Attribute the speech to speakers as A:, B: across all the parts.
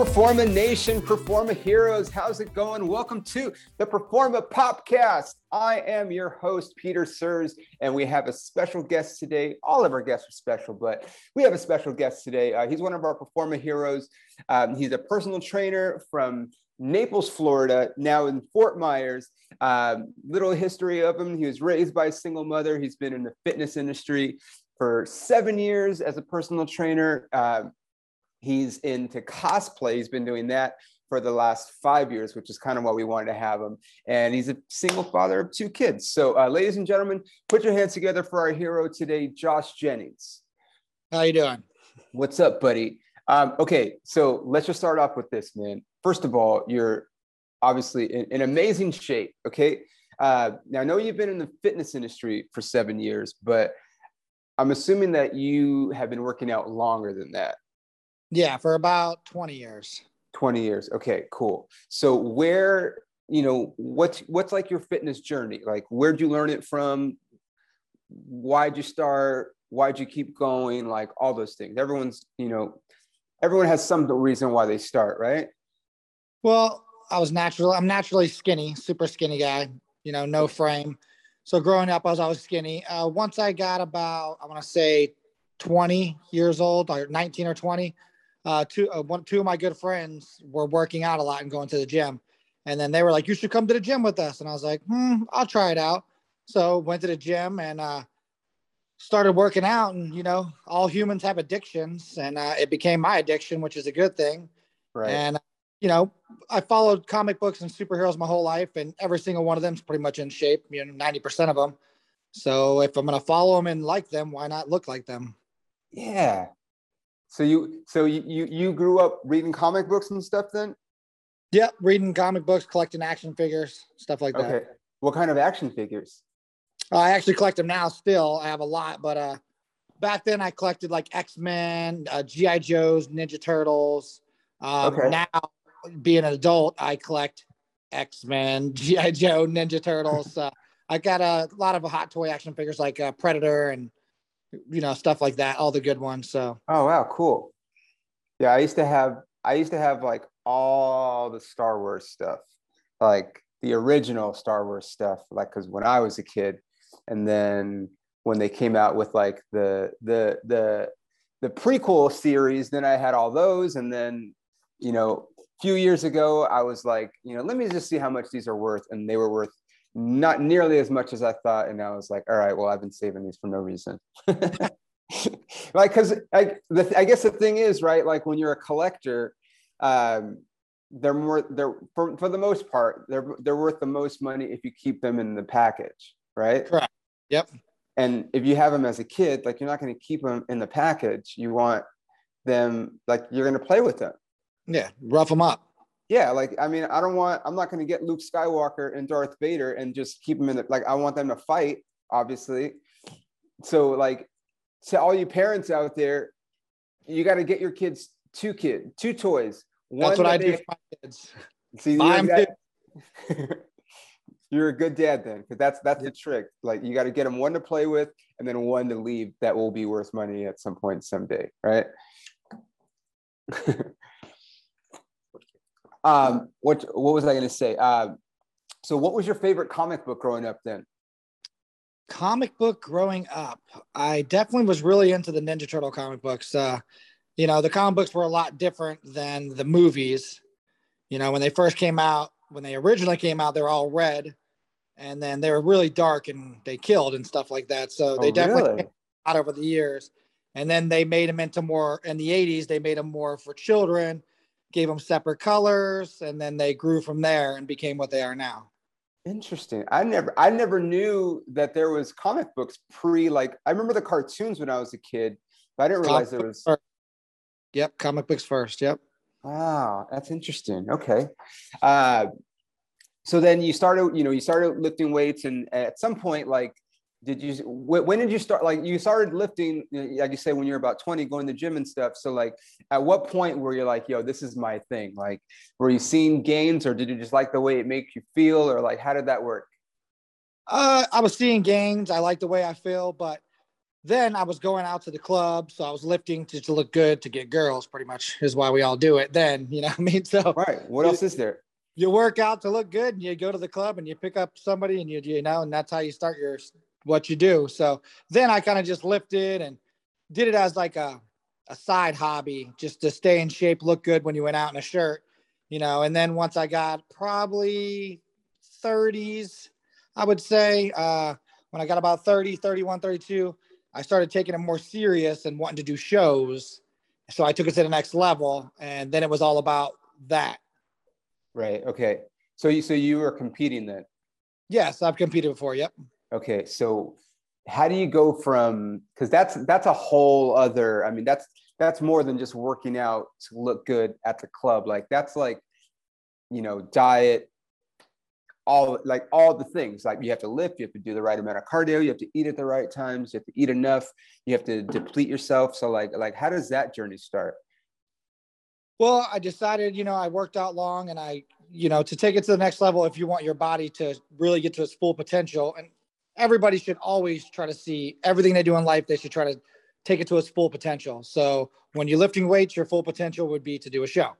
A: Performa Nation, Performa Heroes, how's it going? Welcome to the Performa Popcast. I am your host, Peter Surs, and we have a special guest today. All of our guests are special, but we have a special guest today. Uh, he's one of our Performa Heroes. Um, he's a personal trainer from Naples, Florida, now in Fort Myers. Um, little history of him. He was raised by a single mother. He's been in the fitness industry for seven years as a personal trainer. Uh, He's into cosplay. He's been doing that for the last five years, which is kind of why we wanted to have him. And he's a single father of two kids. So, uh, ladies and gentlemen, put your hands together for our hero today, Josh Jennings.
B: How you doing?
A: What's up, buddy? Um, okay, so let's just start off with this, man. First of all, you're obviously in, in amazing shape. Okay, uh, now I know you've been in the fitness industry for seven years, but I'm assuming that you have been working out longer than that.
B: Yeah, for about 20 years.
A: 20 years. Okay, cool. So where, you know, what's what's like your fitness journey? Like where'd you learn it from? Why'd you start? Why'd you keep going? Like all those things. Everyone's, you know, everyone has some reason why they start, right?
B: Well, I was natural. I'm naturally skinny, super skinny guy, you know, no frame. So growing up, I was always skinny. Uh, once I got about, I want to say 20 years old, or 19 or 20, uh, two uh, one two of my good friends were working out a lot and going to the gym, and then they were like, "You should come to the gym with us," and I was like, "Hmm, I'll try it out." So went to the gym and uh, started working out, and you know, all humans have addictions, and uh, it became my addiction, which is a good thing. Right. And you know, I followed comic books and superheroes my whole life, and every single one of them is pretty much in shape. You know, ninety percent of them. So if I'm gonna follow them and like them, why not look like them?
A: Yeah, so you so you you, you grew up reading comic books and stuff then?
B: Yeah, reading comic books, collecting action figures, stuff like that. Okay.
A: What kind of action figures?
B: Uh, I actually collect them now still. I have a lot, but uh back then I collected like X-Men, uh, GI Joes, Ninja Turtles. Um okay. now being an adult, I collect X-Men, GI Joe, Ninja Turtles. uh, I got a lot of hot toy action figures like uh, Predator and you know, stuff like that, all the good ones. So,
A: oh, wow, cool. Yeah, I used to have, I used to have like all the Star Wars stuff, like the original Star Wars stuff, like, cause when I was a kid, and then when they came out with like the, the, the, the prequel series, then I had all those. And then, you know, a few years ago, I was like, you know, let me just see how much these are worth. And they were worth not nearly as much as I thought. And I was like, all right, well, I've been saving these for no reason. like, cause I, the, I guess the thing is, right. Like when you're a collector, um, they're more, they're for, for the most part, they're, they're worth the most money if you keep them in the package. Right.
B: Correct. Yep.
A: And if you have them as a kid, like you're not going to keep them in the package. You want them, like you're going to play with them.
B: Yeah. Rough them up
A: yeah, like I mean, I don't want. I'm not going to get Luke Skywalker and Darth Vader and just keep them in the like. I want them to fight, obviously. So like, to all you parents out there, you got to get your kids two kid two toys.
B: One That's what I they, do for my kids.
A: See, you're, you're a good dad then, because that's that's yeah. the trick. Like you got to get them one to play with, and then one to leave that will be worth money at some point someday, right? Um, what what was I going to say? Uh, so, what was your favorite comic book growing up then?
B: Comic book growing up, I definitely was really into the Ninja Turtle comic books. Uh, you know, the comic books were a lot different than the movies. You know, when they first came out, when they originally came out, they were all red, and then they were really dark and they killed and stuff like that. So they oh, definitely really? out over the years. And then they made them into more in the 80s, they made them more for children gave them separate colors, and then they grew from there and became what they are now.
A: Interesting. I never I never knew that there was comic books pre like I remember the cartoons when I was a kid, but I didn't realize there was
B: first. Yep, comic books first. Yep.
A: Wow, that's interesting. Okay. Uh so then you started, you know, you started lifting weights and at some point like did you when did you start like you started lifting like you say when you're about 20 going to the gym and stuff so like at what point were you like yo this is my thing like were you seeing gains or did you just like the way it makes you feel or like how did that work
B: uh i was seeing gains i like the way i feel but then I was going out to the club, so I was lifting to, to look good to get girls. Pretty much is why we all do it. Then you know what I mean. So
A: right. What else is there?
B: You work out to look good, and you go to the club and you pick up somebody, and you you know, and that's how you start your what you do. So then I kind of just lifted and did it as like a a side hobby, just to stay in shape, look good when you went out in a shirt, you know. And then once I got probably 30s, I would say, uh, when I got about 30, 31, 32 I started taking it more serious and wanting to do shows. So I took it to the next level, and then it was all about that.
A: Right. Okay. So you so you were competing then?
B: Yes, I've competed before. Yep.
A: Okay. So how do you go from because that's that's a whole other. I mean, that's that's more than just working out to look good at the club. Like that's like you know diet all like all the things like you have to lift you have to do the right amount of cardio you have to eat at the right times you have to eat enough you have to deplete yourself so like like how does that journey start
B: well i decided you know i worked out long and i you know to take it to the next level if you want your body to really get to its full potential and everybody should always try to see everything they do in life they should try to take it to its full potential so when you're lifting weights your full potential would be to do a show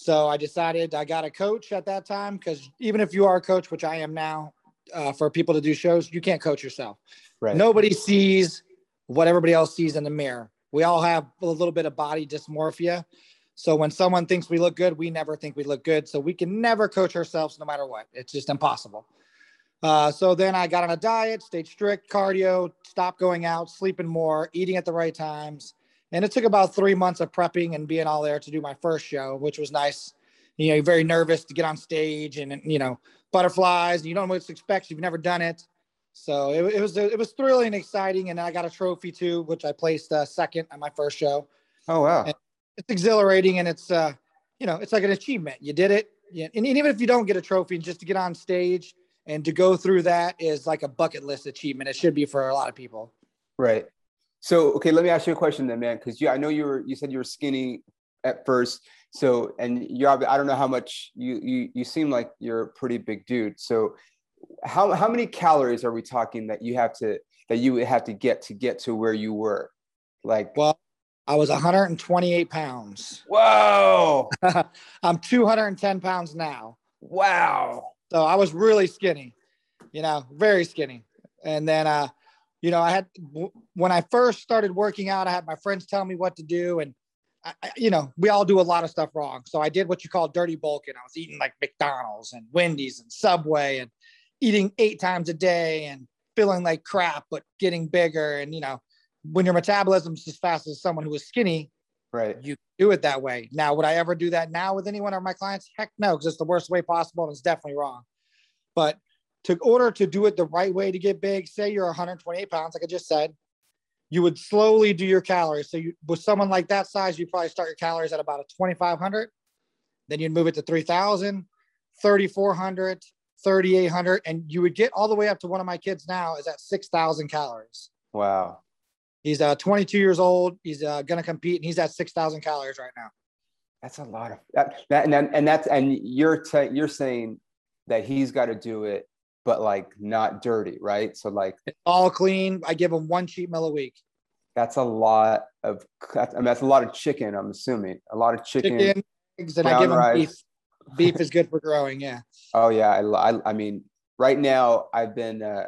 B: so I decided I got a coach at that time because even if you are a coach, which I am now, uh, for people to do shows, you can't coach yourself. Right. Nobody sees what everybody else sees in the mirror. We all have a little bit of body dysmorphia. So when someone thinks we look good, we never think we look good. So we can never coach ourselves no matter what. It's just impossible. Uh, so then I got on a diet, stayed strict, cardio, stopped going out, sleeping more, eating at the right times. And it took about three months of prepping and being all there to do my first show, which was nice. You know, you're very nervous to get on stage and, you know, butterflies. You don't know what to expect. You've never done it. So it, it was it was thrilling and exciting. And I got a trophy too, which I placed uh, second on my first show.
A: Oh, wow.
B: And it's exhilarating and it's, uh, you know, it's like an achievement. You did it. Yeah. And even if you don't get a trophy, just to get on stage and to go through that is like a bucket list achievement. It should be for a lot of people.
A: Right. So okay, let me ask you a question then, man, because you I know you were you said you were skinny at first. So and you're I don't know how much you you you seem like you're a pretty big dude. So how how many calories are we talking that you have to that you would have to get to get to where you were? Like
B: well, I was 128 pounds.
A: Whoa.
B: I'm 210 pounds now.
A: Wow.
B: So I was really skinny, you know, very skinny. And then uh you know, I had when I first started working out, I had my friends tell me what to do, and I, you know, we all do a lot of stuff wrong. So I did what you call dirty bulking. I was eating like McDonald's and Wendy's and Subway, and eating eight times a day, and feeling like crap, but getting bigger. And you know, when your metabolism's as fast as someone who is skinny,
A: right,
B: you do it that way. Now, would I ever do that now with anyone of my clients? Heck no, because it's the worst way possible, and it's definitely wrong. But to order to do it the right way to get big, say you're 128 pounds, like I just said, you would slowly do your calories. So you, with someone like that size, you probably start your calories at about a 2,500. Then you'd move it to 3,000, 3,400, 3,800, and you would get all the way up to one of my kids now is at 6,000 calories.
A: Wow.
B: He's uh, 22 years old. He's uh, going to compete and he's at 6,000 calories right now.
A: That's a lot of that. that and, and that's, and you're, you're saying that he's got to do it but like not dirty, right? So like
B: all clean. I give him one cheat meal a week.
A: That's a lot of. I mean, that's a lot of chicken. I'm assuming a lot of chicken. chicken
B: eggs, and I give them beef. Beef is good for growing. Yeah.
A: Oh yeah, I, I, I mean, right now I've been, uh,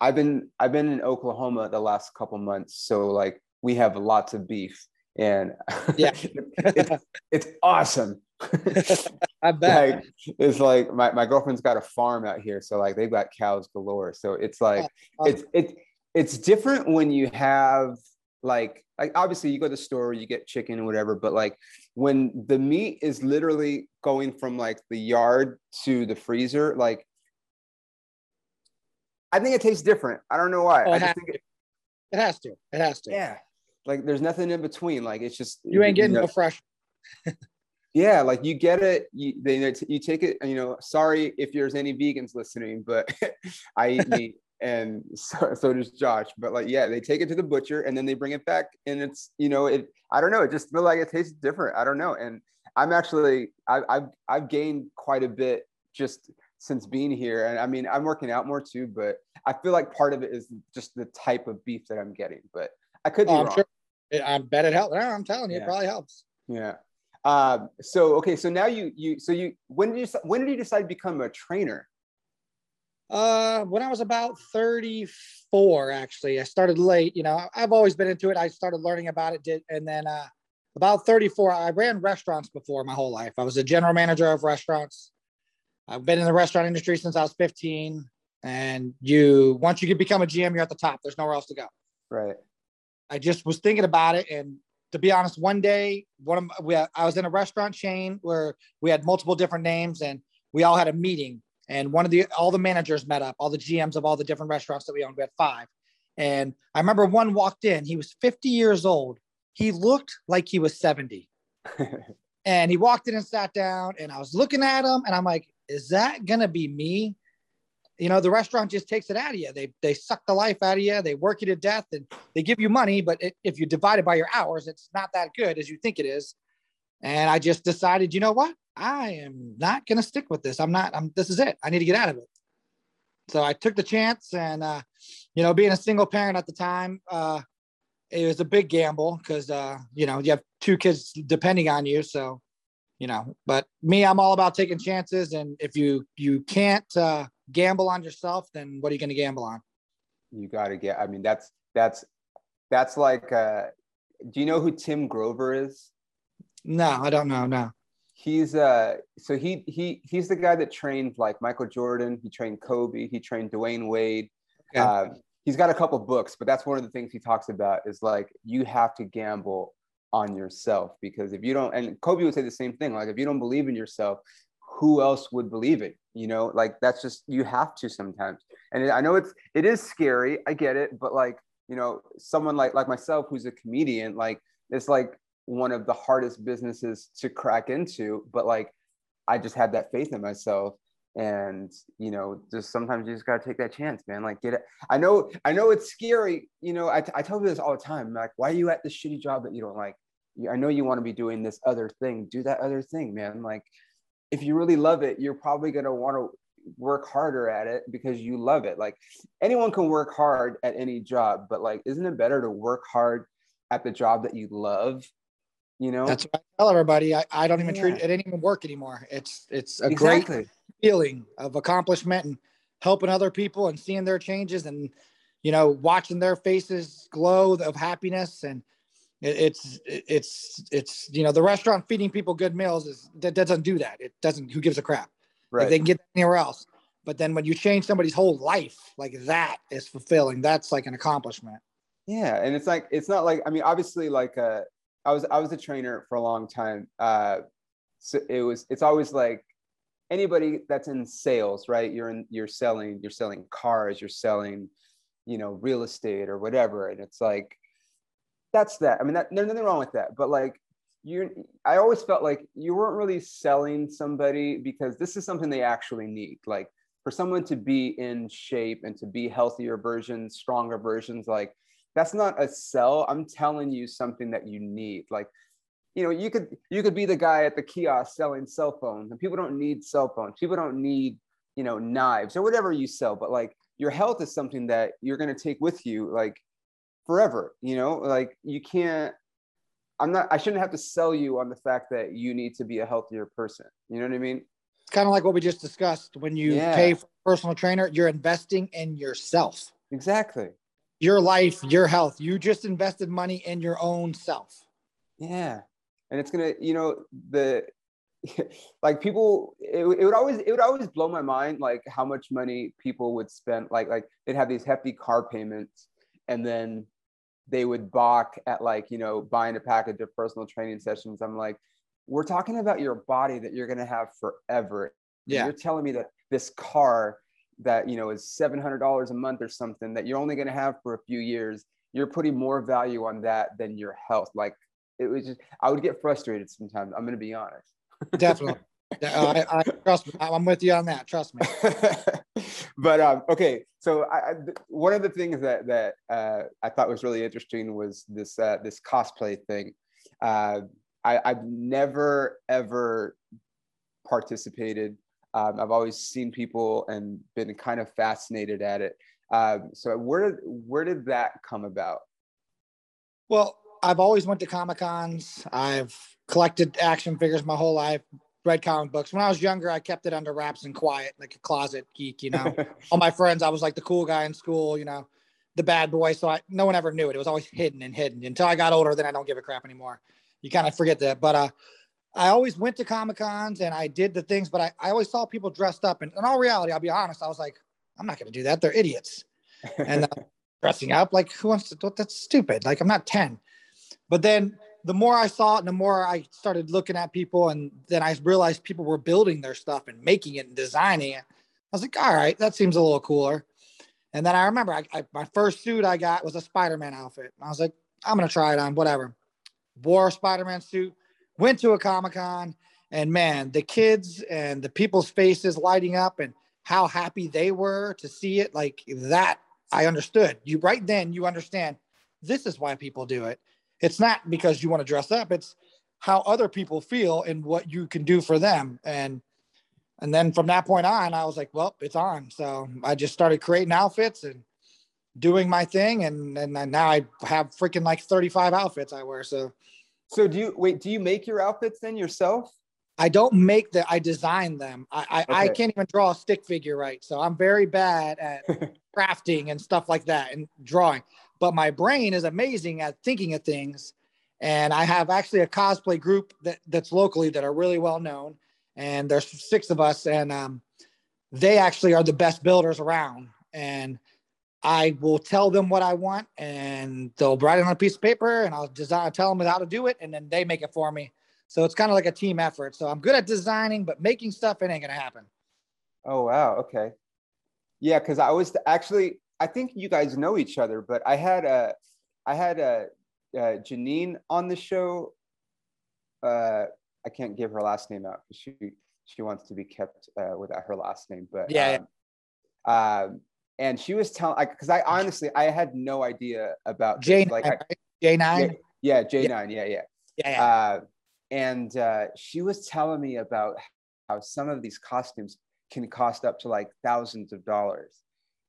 A: I've been, I've been in Oklahoma the last couple months, so like we have lots of beef, and
B: yeah,
A: it's, it's awesome.
B: I bet.
A: Like, it's like my, my girlfriend's got a farm out here. So like they've got cows galore. So it's like oh, it's it's it's different when you have like like obviously you go to the store, you get chicken or whatever, but like when the meat is literally going from like the yard to the freezer, like I think it tastes different. I don't know why.
B: Oh,
A: I
B: just think it, it has to. It has to.
A: Yeah. Like there's nothing in between. Like it's just
B: you ain't getting you know, no fresh.
A: yeah like you get it you, they, you take it you know sorry if there's any vegans listening but i eat meat and so, so does josh but like yeah they take it to the butcher and then they bring it back and it's you know it i don't know it just feel like it tastes different i don't know and i'm actually I, i've i've gained quite a bit just since being here. And I mean, I'm working out more too, but I feel like part of it is just the type of beef that I'm getting. But I could be oh, wrong. Sure.
B: I bet it helps. I'm telling you, yeah. it probably helps.
A: Yeah. Um, so okay, so now you you so you when did you when did you decide to become a trainer?
B: Uh, when I was about 34, actually, I started late. You know, I've always been into it. I started learning about it, did, and then uh, about 34, I ran restaurants before my whole life. I was a general manager of restaurants. I've been in the restaurant industry since I was 15. And you, once you become a GM, you're at the top. There's nowhere else to go.
A: Right.
B: I just was thinking about it, and to be honest, one day, one of my, we, I was in a restaurant chain where we had multiple different names, and we all had a meeting and one of the all the managers met up all the gms of all the different restaurants that we owned we had five and i remember one walked in he was 50 years old he looked like he was 70 and he walked in and sat down and i was looking at him and i'm like is that gonna be me you know the restaurant just takes it out of you they they suck the life out of you they work you to death and they give you money but it, if you divide it by your hours it's not that good as you think it is and i just decided you know what I am not going to stick with this. I'm not, I'm, this is it. I need to get out of it. So I took the chance and, uh, you know, being a single parent at the time, uh, it was a big gamble because, uh, you know, you have two kids depending on you. So, you know, but me, I'm all about taking chances. And if you, you can't, uh, gamble on yourself, then what are you going to gamble on?
A: You got to get, I mean, that's, that's, that's like, uh, do you know who Tim Grover is?
B: No, I don't know. No
A: he's uh so he he he's the guy that trained like Michael Jordan. He trained Kobe. He trained Dwyane Wade. Okay. Um, he's got a couple books, but that's one of the things he talks about is like you have to gamble on yourself because if you don't, and Kobe would say the same thing. Like if you don't believe in yourself, who else would believe it? You know, like that's just you have to sometimes. And I know it's it is scary. I get it, but like you know, someone like like myself who's a comedian, like it's like one of the hardest businesses to crack into but like i just had that faith in myself and you know just sometimes you just got to take that chance man like get it. I know i know it's scary you know I, I tell you this all the time like why are you at this shitty job that you don't like? I know you want to be doing this other thing do that other thing man like if you really love it you're probably going to want to work harder at it because you love it. Like anyone can work hard at any job but like isn't it better to work hard at the job that you love you know?
B: That's what i tell everybody i, I don't even yeah. treat it, it didn't even work anymore. It's it's a exactly. great feeling of accomplishment and helping other people and seeing their changes and you know watching their faces glow of happiness. And it's it's it's you know the restaurant feeding people good meals is that doesn't do that. It doesn't who gives a crap? Right like they can get anywhere else. But then when you change somebody's whole life like that is fulfilling. That's like an accomplishment.
A: Yeah. And it's like it's not like i mean obviously like uh I was I was a trainer for a long time. Uh, so it was it's always like anybody that's in sales, right? You're in you're selling you're selling cars, you're selling, you know, real estate or whatever, and it's like that's that. I mean, that, there's nothing wrong with that, but like you, I always felt like you weren't really selling somebody because this is something they actually need. Like for someone to be in shape and to be healthier versions, stronger versions, like that's not a sell i'm telling you something that you need like you know you could you could be the guy at the kiosk selling cell phones and people don't need cell phones people don't need you know knives or whatever you sell but like your health is something that you're going to take with you like forever you know like you can't i'm not i shouldn't have to sell you on the fact that you need to be a healthier person you know what i mean
B: it's kind of like what we just discussed when you yeah. pay for a personal trainer you're investing in yourself
A: exactly
B: your life, your health. You just invested money in your own self.
A: Yeah. And it's gonna, you know, the like people it, it would always it would always blow my mind like how much money people would spend like like they'd have these hefty car payments and then they would balk at like you know buying a package of personal training sessions. I'm like we're talking about your body that you're going to have forever. Yeah. you're telling me that this car that you know is $700 a month or something that you're only going to have for a few years you're putting more value on that than your health. Like it was just i would get frustrated sometimes i'm going to be honest.
B: Definitely. I, I, trust me i'm with you on that trust me.
A: But um, okay so I, I, one of the things that that uh, i thought was really interesting was this uh, this cosplay thing. Uh, I, i've never ever participated. Um, I've always seen people and been kind of fascinated at it. Um, so where did where did that come about?
B: Well, I've always went to Comic Cons. I've collected action figures my whole life. Read comic books. When I was younger, I kept it under wraps and quiet, like a closet geek. You know, all my friends, I was like the cool guy in school. You know, the bad boy. So I, no one ever knew it. It was always hidden and hidden until I got older. Then I don't give a crap anymore. You kind of forget that. But uh, I always went to Comic Cons and I did the things, but I, I always saw people dressed up. And in all reality, I'll be honest, I was like, I'm not going to do that. They're idiots. And uh, dressing up, like, who wants to? That's stupid. Like, I'm not 10. But then the more I saw it and the more I started looking at people, and then I realized people were building their stuff and making it and designing it. I was like, all right, that seems a little cooler. And then I remember I, I, my first suit I got was a Spider-Man outfit. I was like, I'm gonna try it on, whatever. Wore a Spider-Man suit, went to a Comic-Con, and man, the kids and the people's faces lighting up and how happy they were to see it, like that I understood. You right then you understand this is why people do it. It's not because you want to dress up, it's how other people feel and what you can do for them. And and then from that point on, I was like, well, it's on. So I just started creating outfits and doing my thing. And, and now I have freaking like 35 outfits I wear. So,
A: so do you wait, do you make your outfits then yourself?
B: I don't make the, I design them. I, I, okay. I can't even draw a stick figure right. So I'm very bad at crafting and stuff like that and drawing, but my brain is amazing at thinking of things. And I have actually a cosplay group that, that's locally that are really well known and there's six of us, and um, they actually are the best builders around. And I will tell them what I want, and they'll write it on a piece of paper, and I'll design, tell them how to do it, and then they make it for me. So it's kind of like a team effort. So I'm good at designing, but making stuff it ain't gonna happen.
A: Oh wow, okay, yeah, because I was actually I think you guys know each other, but I had a I had a, a Janine on the show uh, I can't give her last name out she she wants to be kept uh, without her last name. But
B: yeah,
A: um, um, and she was telling because I, I, honestly I had no idea about
B: J like J nine.
A: Yeah, J nine. Yeah, yeah,
B: yeah. yeah. Uh,
A: and uh, she was telling me about how some of these costumes can cost up to like thousands of dollars.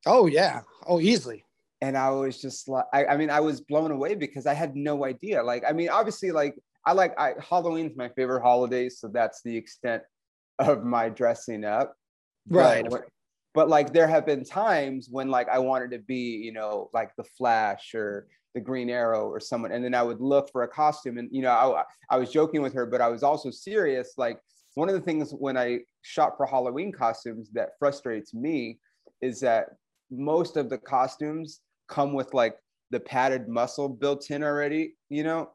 B: Oh yeah. Oh, easily.
A: And I was just like, I, I mean, I was blown away because I had no idea. Like, I mean, obviously, like I like I Halloween's my favorite holiday, so that's the extent of my dressing up.
B: Right.
A: But, but like there have been times when like I wanted to be, you know, like the Flash or the Green Arrow or someone, and then I would look for a costume, and you know, I I was joking with her, but I was also serious. Like one of the things when I shop for Halloween costumes that frustrates me is that most of the costumes come with like the padded muscle built in already, you know,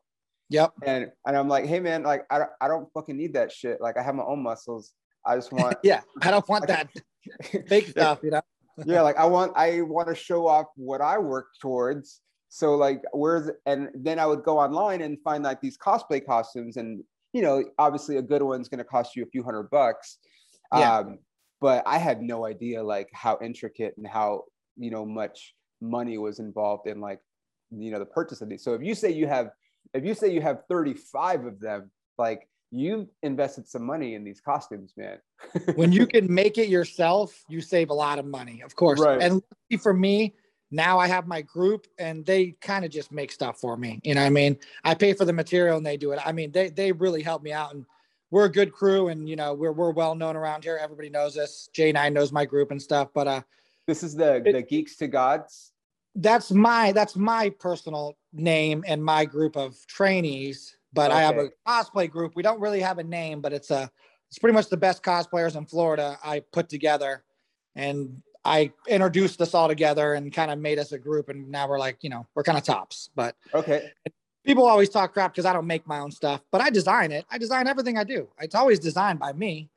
B: Yep.
A: And and I'm like, hey man, like I don't I don't fucking need that shit. Like I have my own muscles. I just want
B: yeah, I don't want that fake stuff, you know.
A: yeah, like I want I want to show off what I work towards. So like where's and then I would go online and find like these cosplay costumes and you know, obviously a good one's gonna cost you a few hundred bucks. Yeah. Um, but I had no idea like how intricate and how you know much money was involved in like you know the purchase of these. So if you say you have if you say you have 35 of them, like you've invested some money in these costumes, man.
B: when you can make it yourself, you save a lot of money, of course.
A: Right.
B: And for me, now I have my group and they kind of just make stuff for me. You know I mean? I pay for the material and they do it. I mean, they they really help me out and we're a good crew and you know, we're we're well known around here. Everybody knows us. J9 knows my group and stuff, but uh
A: this is the it, the Geeks to Gods
B: that's my that's my personal name and my group of trainees but okay. i have a cosplay group we don't really have a name but it's a it's pretty much the best cosplayers in florida i put together and i introduced us all together and kind of made us a group and now we're like you know we're kind of tops but
A: okay
B: people always talk crap because i don't make my own stuff but i design it i design everything i do it's always designed by me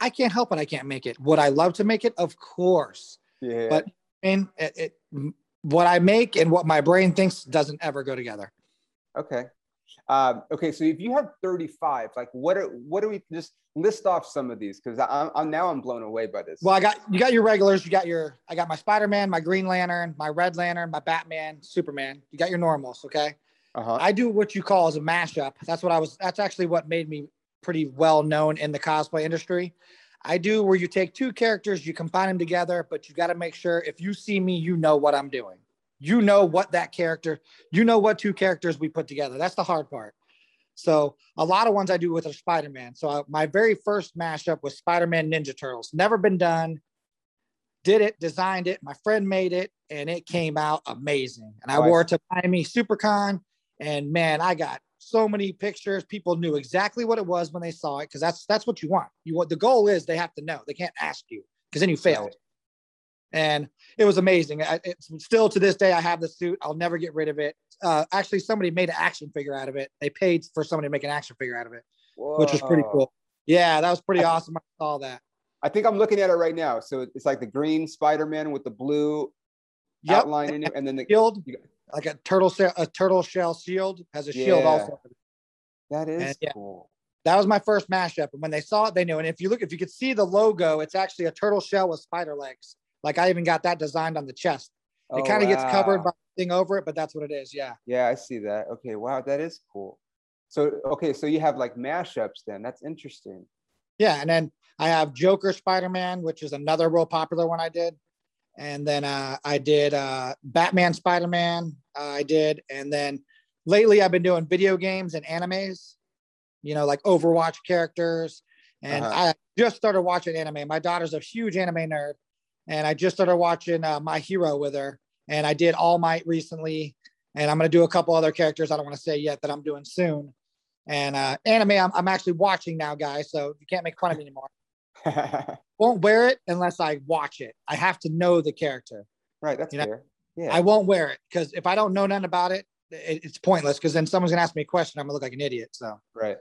B: i can't help it i can't make it would i love to make it of course
A: yeah
B: but I mean, it, it what I make and what my brain thinks doesn't ever go together.
A: Okay. Um, okay. So if you have 35, like what are, what do we just list off some of these? Cause I'm, I'm now I'm blown away by this.
B: Well, I got, you got your regulars, you got your, I got my Spider-Man, my Green Lantern, my Red Lantern, my Batman, Superman. You got your normals. Okay.
A: Uh-huh.
B: I do what you call as a mashup. That's what I was, that's actually what made me pretty well known in the cosplay industry. I do where you take two characters, you combine them together, but you got to make sure if you see me, you know what I'm doing. You know what that character, you know what two characters we put together. That's the hard part. So a lot of ones I do with a Spider-Man. So I, my very first mashup was Spider-Man Ninja Turtles. Never been done. Did it, designed it. My friend made it, and it came out amazing. And I wore it to Miami SuperCon, and man, I got so many pictures. People knew exactly what it was when they saw it because that's that's what you want. You want the goal is they have to know. They can't ask you because then you failed. And it was amazing. I, it's still to this day, I have the suit. I'll never get rid of it. Uh, actually, somebody made an action figure out of it. They paid for somebody to make an action figure out of it, Whoa. which was pretty cool. Yeah, that was pretty awesome. I saw that.
A: I think I'm looking at it right now. So it's like the green Spider-Man with the blue yep. outline in it, and then the
B: shield, like a turtle a turtle shell shield has a yeah. shield also.
A: That is and, yeah, cool.
B: That was my first mashup, and when they saw it, they knew. And if you look, if you could see the logo, it's actually a turtle shell with spider legs. Like I even got that designed on the chest. It oh, kind of wow. gets covered by thing over it, but that's what it is. Yeah.
A: Yeah, I see that. Okay, wow, that is cool. So okay, so you have like mashups then. That's interesting.
B: Yeah, and then I have Joker Spider Man, which is another real popular one I did and then uh, I did uh, Batman, Spider Man. Uh, I did, and then lately I've been doing video games and animes. You know, like Overwatch characters, and uh-huh. I just started watching anime. My daughter's a huge anime nerd, and I just started watching uh, My Hero with her. And I did All Might recently, and I'm gonna do a couple other characters I don't want to say yet that I'm doing soon. And uh, anime, I'm, I'm actually watching now, guys. So you can't make fun of me anymore. won't wear it unless I watch it. I have to know the character.
A: Right. That's you know? fair.
B: Yeah. I won't wear it because if I don't know nothing about it, it it's pointless because then someone's gonna ask me a question. I'm gonna look like an idiot. So
A: right.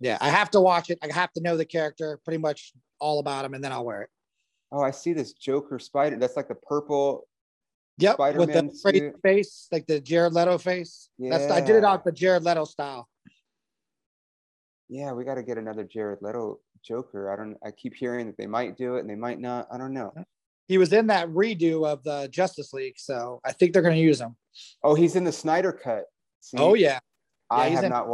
B: Yeah, I have to watch it. I have to know the character, pretty much all about him, and then I'll wear it.
A: Oh, I see this Joker spider. That's like the purple.
B: Yep, Spider-Man with the face, like the Jared Leto face. Yeah. That's I did it off the Jared Leto style.
A: Yeah, we got to get another Jared Leto Joker. I don't. I keep hearing that they might do it and they might not. I don't know.
B: He was in that redo of the Justice League, so I think they're going to use him.
A: Oh, he's in the Snyder cut.
B: See, oh yeah.
A: yeah I have in- not.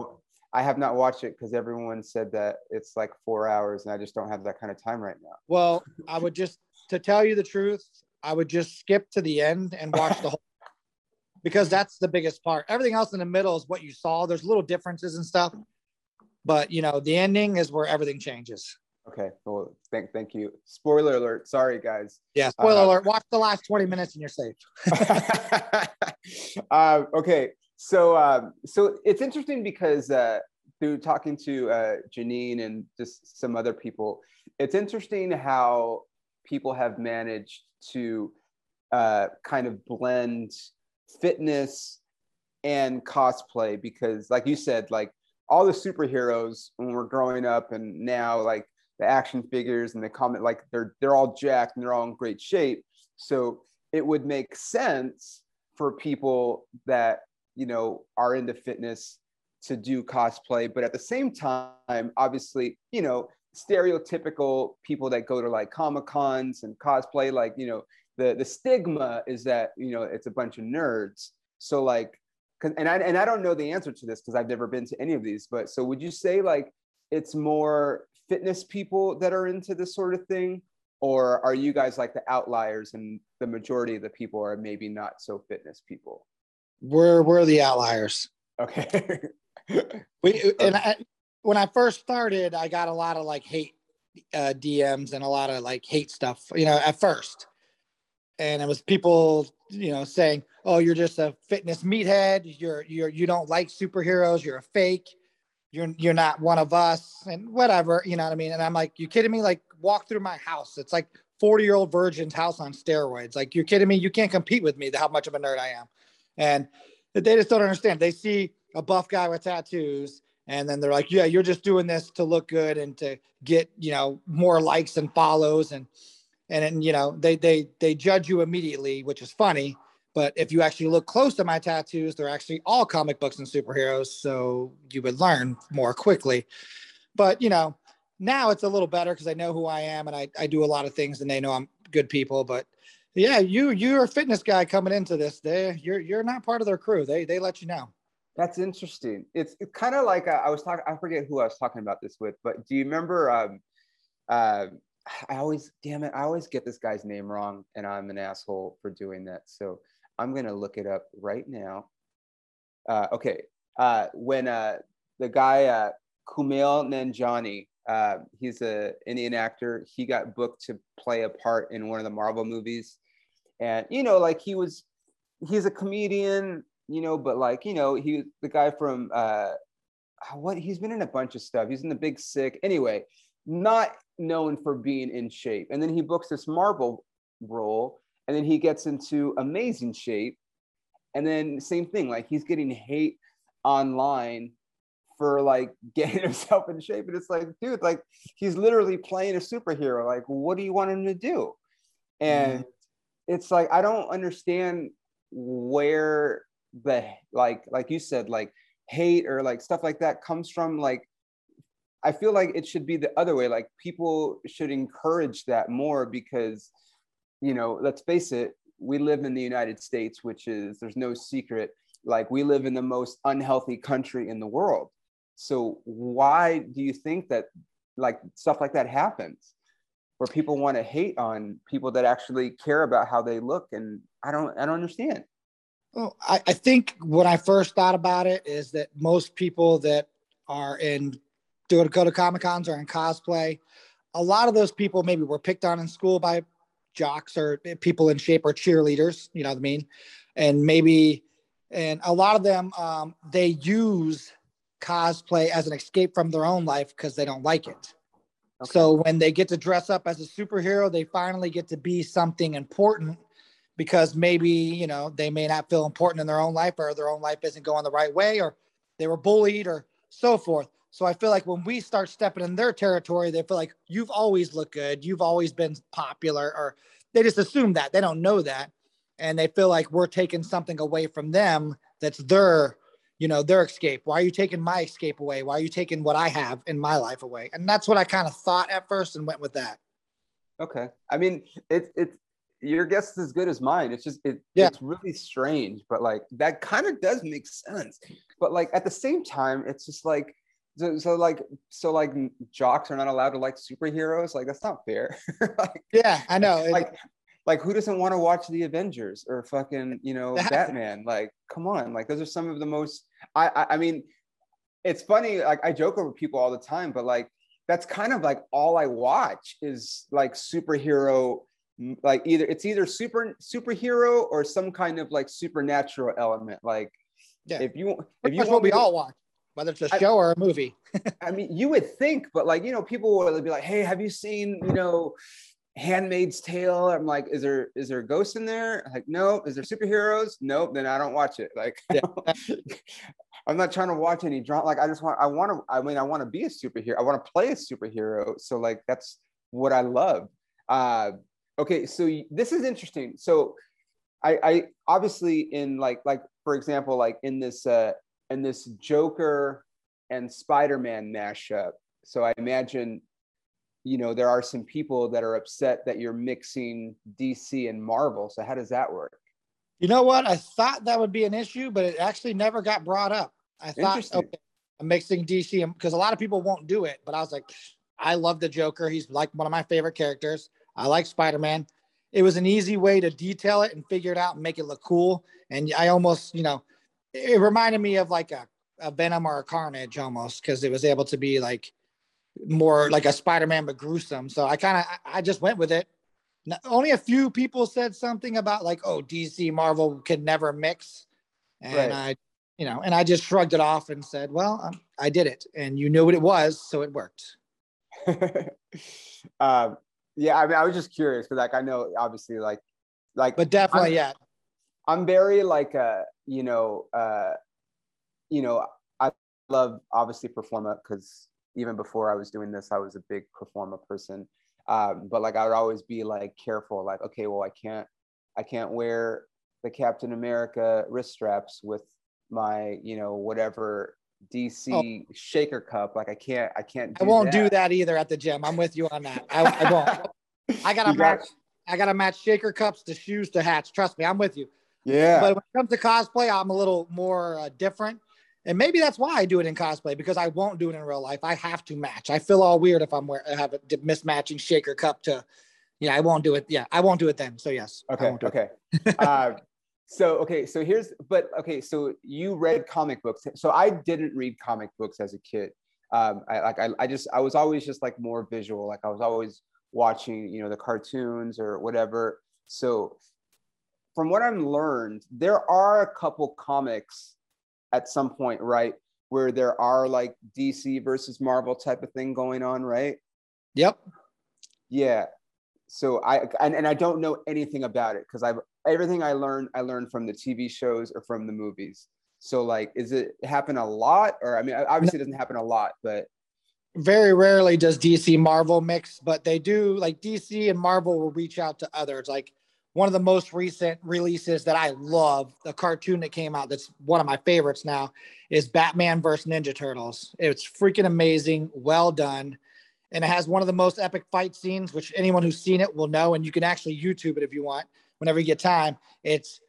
A: I have not watched it because everyone said that it's like four hours, and I just don't have that kind of time right now.
B: Well, I would just to tell you the truth, I would just skip to the end and watch the whole because that's the biggest part. Everything else in the middle is what you saw. There's little differences and stuff, but you know, the ending is where everything changes.
A: Okay. Well, thank thank you. Spoiler alert. Sorry, guys.
B: Yeah. Spoiler uh, alert. Watch the last 20 minutes and you're safe.
A: uh, okay. So um, so it's interesting because uh, through talking to uh, Janine and just some other people, it's interesting how people have managed to uh, kind of blend fitness and cosplay because, like you said, like all the superheroes when we're growing up and now like the action figures and the comic like they're they're all jacked and they're all in great shape. So it would make sense for people that you know are into fitness to do cosplay. But at the same time obviously you know stereotypical people that go to like comic cons and cosplay like you know the the stigma is that you know it's a bunch of nerds. So like and I and I don't know the answer to this because I've never been to any of these. But so would you say like it's more fitness people that are into this sort of thing, or are you guys like the outliers and the majority of the people are maybe not so fitness people?
B: We're we're the outliers.
A: Okay.
B: we and I, when I first started, I got a lot of like hate uh, DMs and a lot of like hate stuff. You know, at first, and it was people you know saying oh you're just a fitness meathead. You're you're you don't like superheroes. You're a fake. You're you're not one of us and whatever you know what i mean? And i'm like you kidding me? Like walk through my house. It's like 40 year old virgin's house on steroids. Like you're kidding me? You can't compete with me how much of a nerd i am. And they just don't understand. They see a buff guy with tattoos and then they're like yeah you're just doing this to look good and to get you know more likes and follows. And and then you know they they they judge you immediately which is funny. But if you actually look close to my tattoos they're actually all comic books and superheroes so you would learn more quickly. But you know now it's a little better because i know who i am and I, I do a lot of things and they know i'm good people. But yeah you you're a fitness guy coming into this. They you're you're not part of their crew. They they let you know.
A: That's interesting. It's, it's kind of like uh, i was talking i forget who i was talking about this with but do you remember um uh, I always, damn it, I always get this guy's name wrong, and I'm an asshole for doing that. So I'm gonna look it up right now. Uh, okay, uh, when uh, the guy uh, Kumail Nanjiani, uh, he's a Indian actor. He got booked to play a part in one of the Marvel movies, and you know, like he was, he's a comedian, you know, but like you know, he the guy from uh, what he's been in a bunch of stuff. He's in the Big Sick. Anyway, not known for being in shape. And then he books this Marvel role, and then he gets into amazing shape. And then same thing, like he's getting hate online for like getting himself in shape. And it's like, dude, like he's literally playing a superhero. Like, what do you want him to do? And mm. it's like I don't understand where the like like you said, like hate or like stuff like that comes from like I feel like it should be the other way. Like people should encourage that more because, you know, let's face it, we live in the United States, which is, there's no secret, like we live in the most unhealthy country in the world. So why do you think that like stuff like that happens? Where people want to hate on people that actually care about how they look. And I don't, I don't understand.
B: Well, I, I think when I first thought about it is that most people that are in do it. go to Comic Cons or in cosplay. A lot of those people maybe were picked on in school by jocks or people in shape or cheerleaders, you know what I mean? And maybe, and a lot of them, um, they use cosplay as an escape from their own life because they don't like it. Okay. So when they get to dress up as a superhero, they finally get to be something important because maybe, you know, they may not feel important in their own life or their own life isn't going the right way or they were bullied or so forth. So I feel like when we start stepping in their territory, they feel like you've always looked good, you've always been popular, or they just assume that they don't know that, and they feel like we're taking something away from them that's their, you know, their escape. Why are you taking my escape away? Why are you taking what I have in my life away? And that's what I kind of thought at first and went with that.
A: Okay, I mean it's it's your guess is as good as mine. It's just it, yeah. it's really strange, but like that kind of does make sense. But like at the same time, it's just like so, so like so like jocks are not allowed to like superheroes? Like that's not fair.
B: Like, yeah i know
A: like like who doesn't want to watch the avengers or fucking you know batman? Like come on like those are some of the most I, I i mean it's funny like i joke over people all the time but like that's kind of like all i watch is like superhero like either it's either super superhero or some kind of like supernatural element like yeah. if you if you
B: want what we to, all watch whether it's a show I, or a movie.
A: I mean, you would think, but like, you know, people would be like, hey, have you seen, you know, Handmaid's Tale? I'm like, is there is there ghosts in there? I'm like, no. Is there superheroes? Nope. Then I don't watch it. Like. I'm not trying to watch any drama. Like, I just want, I want to, I mean, I want to be a superhero. I want to play a superhero. So like, that's what I love. Uh, okay, so this is interesting. So I, I obviously in like, like for example, like in this uh, and this Joker and Spider-Man mashup. So I imagine, you know, there are some people that are upset that you're mixing DC and Marvel. So how does that work?
B: You know what? I thought that would be an issue, but it actually never got brought up. I thought okay, I'm mixing DC because a lot of people won't do it, but I was like, I love the Joker. He's like one of my favorite characters. I like Spider-Man. It was an easy way to detail it and figure it out and make it look cool. And I almost, you know, it reminded me of like a, a Venom or a Carnage almost because it was able to be like more like a Spider-Man but gruesome. So I kind of I just went with it. Now, only a few people said something about like, oh, DC Marvel can never mix, and right. I, you know, and I just shrugged it off and said, well, um, I did it, and you knew what it was, so it worked.
A: um, yeah, I mean, I was just curious because like I know obviously like like,
B: but definitely, I'm, yeah.
A: I'm very like uh you know, uh, you know, I love obviously Performa because even before I was doing this, I was a big Performa person. Um, but like I would always be like careful, like, okay, well, I can't, I can't wear the Captain America wrist straps with my, you know, whatever DC oh. shaker cup. Like I can't, I can't.
B: I won't that. do that either at the gym. I'm with you on that. I, I won't. I gotta match. I gotta match shaker cups to shoes to hats. Trust me, I'm with you.
A: Yeah.
B: But when it comes to cosplay, I'm a little more uh, different. and maybe that's why I do it in cosplay because I won't do it in real life. I have to match. I feel all weird if I'm wearing have a mismatching shaker cup to. Yeah, I won't do it. Yeah, I won't do it then. So yes.
A: Okay. Okay. uh, so okay. So here's but okay. So you read comic books. So I didn't read comic books as a kid. Um, I like I, I just I was always just like more visual. Like I was always watching you know the cartoons or whatever. So from what I've learned, there are a couple comics at some point, right? Where there are like DC versus Marvel type of thing going on, right?
B: Yep.
A: Yeah. So I and, and I don't know anything about it because I've everything I learned I learned from the TV shows or from the movies. So like, is it happen a lot? Or I mean, obviously it doesn't happen a lot, but
B: very rarely does DC Marvel mix, but they do like DC and Marvel will reach out to others. Like one of the most recent releases that I love, the cartoon that came out that's one of my favorites now, is Batman versus Ninja Turtles. It's freaking amazing, well done. And it has one of the most epic fight scenes, which anyone who's seen it will know. And you can actually YouTube it if you want, whenever you get time. It's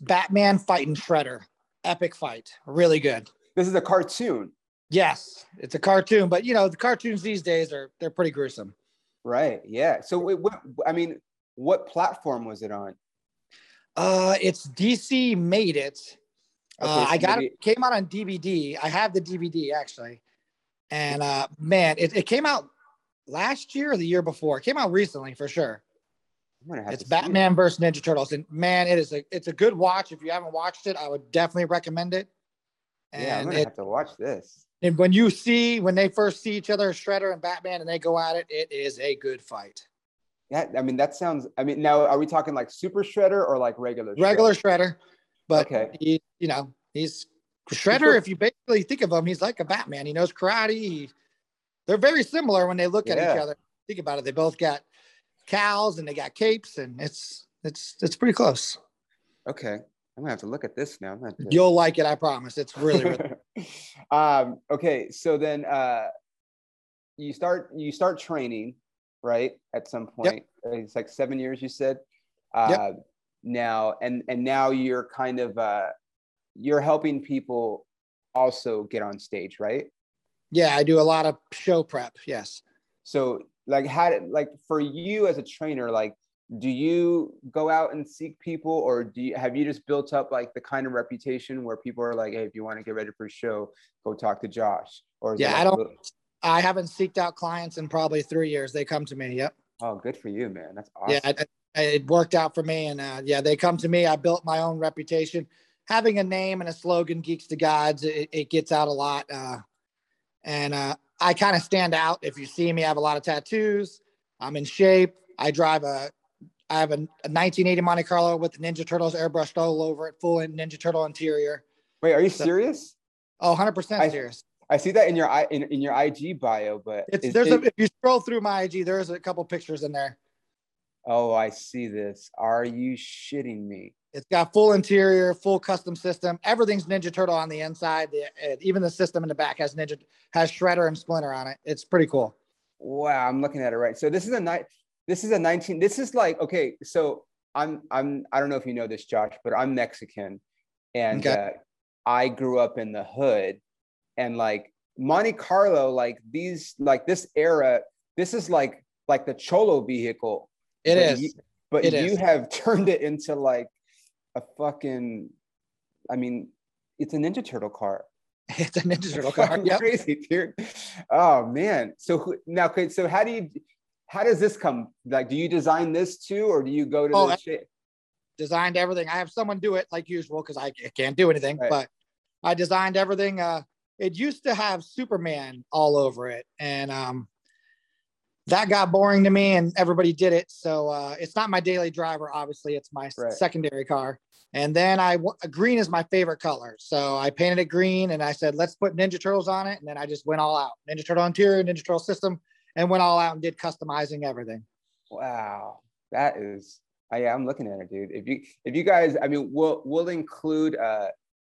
B: Batman fighting Shredder. Epic fight. Really good.
A: This is a cartoon.
B: Yes, it's a cartoon, but you know, the cartoons these days are they're pretty gruesome.
A: Right. Yeah. So what, I mean, what platform was it on?
B: Uh, it's DC made it. Okay, uh, so I got maybe... it came out on DVD. I have the DVD actually, and uh, man, it, it came out last year or the year before. It came out recently for sure. It's Batman it. versus Ninja Turtles, and man, it is a it's a good watch. If you haven't watched it, I would definitely recommend it.
A: And yeah, I'm gonna it, have to watch this.
B: And when you see when they first see each other, Shredder and Batman, and they go at it, it is a good fight.
A: Yeah, I mean that sounds. I mean, now are we talking like Super Shredder or like regular?
B: Shredder? Regular Shredder, but okay. he, you know, he's Shredder. if you basically think of him, he's like a Batman. He knows karate. He, they're very similar when they look at each other. Think about it. They both got cows and they got capes, and it's it's it's pretty close.
A: Okay, I'm gonna have to look at this now. To...
B: You'll like it, I promise. It's really, really.
A: um, okay, so then uh, you start you start training right? At some point, yep. it's like seven years. You said. Uh, yep. Now and and now you're kind of uh, you're helping people also get on stage, right?
B: Yeah, I do a lot of show prep. Yes.
A: So like how did like for you as a trainer, like do you go out and seek people or do you have you just built up like the kind of reputation where people are like hey if you want to get ready for a show go talk to josh or
B: yeah i don't. I haven't seeked out clients in probably three years. They come to me. Yep.
A: Oh, good for you, man. That's awesome.
B: Yeah, it, it worked out for me, and uh, yeah, they come to me. I built my own reputation. Having a name and a slogan, "Geeks to Gods," it, it gets out a lot, uh, and uh, I kind of stand out. If you see me, I have a lot of tattoos. I'm in shape. I drive a I have a, a 1980 Monte Carlo with the Ninja Turtles airbrushed all over it, full Ninja Turtle interior.
A: Wait, are you so, serious?
B: Oh, 100% serious.
A: I see that in your in, in your IG bio, but
B: it's, there's it, a, if you scroll through my IG, there's a couple pictures in there.
A: Oh, I see this. Are you shitting me?
B: It's got full interior, full custom system. Everything's Ninja Turtle on the inside. The, uh, even the system in the back has Ninja has Shredder and Splinter on it. It's pretty cool.
A: Wow, I'm looking at it right. So this is a night. This is a 19. This is like okay. So I'm I'm I don't know if you know this, Josh, but I'm Mexican, and okay. uh, I grew up in the hood and like Monte Carlo, like these, like this era, this is like like the Cholo vehicle.
B: It
A: but
B: is,
A: you, but it you is. have turned it into like a fucking. I mean, it's a Ninja Turtle car.
B: It's a Ninja Turtle car.
A: Yep. Crazy, dude. Oh man. So now, okay. So how do you? How does this come? Like, do you design this too, or do you go to oh, the shape?
B: Designed everything. I have someone do it like usual because I can't do anything, right. but I designed everything. Uh, it used to have Superman all over it, and um, that got boring to me, and everybody did it. So uh, it's not my daily driver. Obviously, it's my right. secondary car. And then I green is my favorite color, so I painted it green, and I said, let's put Ninja Turtles on it. And then I just went all out, Ninja Turtle interior, Ninja Turtle system, and went all out and did customizing everything.
A: Wow, that is. I, I'm looking at it, dude. If you if you guys, I mean, we'll we'll include uh,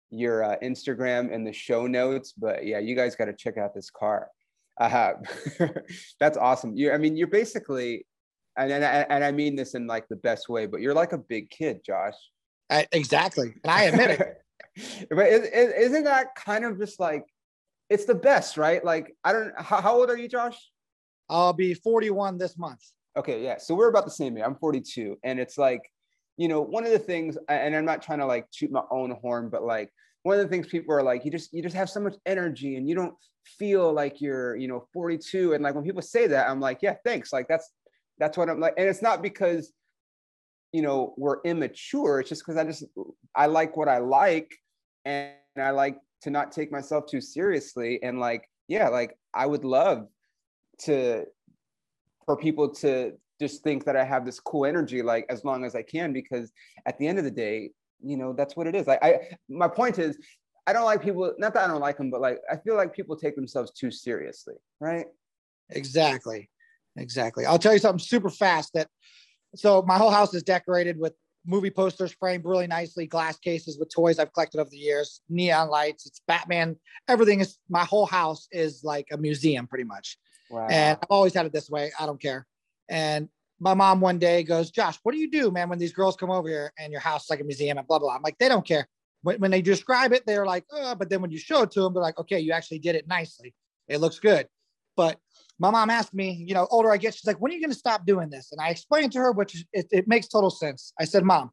A: your uh, Instagram in the show notes. But yeah, you guys got to check out this car. Uh, that's awesome. You, I mean, you're basically, and, and and I mean this in like the best way, but you're like a big kid, Josh.
B: I, exactly, and I admit it.
A: but is, not that kind of just like it's the best, right? Like I don't. How, how old are you, Josh?
B: I'll be 41 this month.
A: Okay, yeah. So we're about the same age. I'm 42, and it's like, you know, one of the things, and I'm not trying to like shoot my own horn, but like one of the things people are like, you just you just have so much energy, and you don't feel like you're, you know, 42. And like when people say that, I'm like, yeah, thanks. Like that's that's what I'm like, and it's not because you know we're immature. It's just because I just I like what I like, and I like to not take myself too seriously, and like yeah, like I would love to for people to just think that I have this cool energy, like as long as I can, because at the end of the day, you know, that's what it is. Like I, my point is, I don't like people. Not that I don't like them, but like I feel like people take themselves too seriously, right?
B: Exactly, exactly. I'll tell you something super fast. That so my whole house is decorated with movie posters framed really nicely, glass cases with toys I've collected over the years, neon lights. It's Batman. Everything is my whole house is like a museum, pretty much. Wow. And I've always had it this way. I don't care. And my mom one day goes, Josh, what do you do, man, when these girls come over here and your house is like a museum and blah, blah. I'm like, they don't care. When, when they describe it, they're like, oh, but then when you show it to them, they're like, okay, you actually did it nicely. It looks good. But my mom asked me, you know, older I get, she's like, when are you going to stop doing this? And I explained to her, which it, it makes total sense. I said, mom,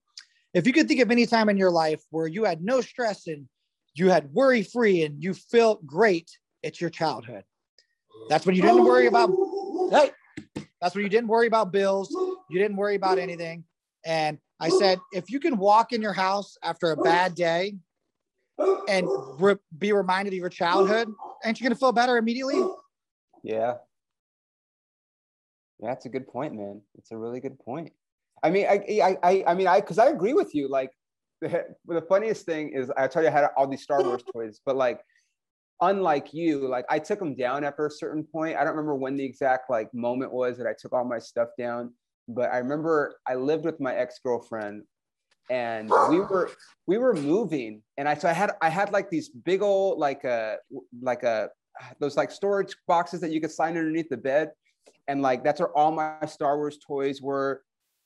B: if you could think of any time in your life where you had no stress and you had worry free and you felt great, it's your childhood. That's when you didn't worry about. Oh. Hey, that's when you didn't worry about bills. You didn't worry about anything. And I said, if you can walk in your house after a bad day and re- be reminded of your childhood, ain't you gonna feel better immediately?
A: Yeah. Yeah, that's a good point, man. It's a really good point. I mean, I, I, I mean, I, because I agree with you. Like, the, the funniest thing is, I told you, I had all these Star Wars toys, but like, unlike you, like I took them down after a certain point. I don't remember when the exact like moment was that I took all my stuff down, but I remember I lived with my ex-girlfriend and we were we were moving and I so I had I had like these big old like a uh, like a uh, those like storage boxes that you could sign underneath the bed and like that's where all my Star Wars toys were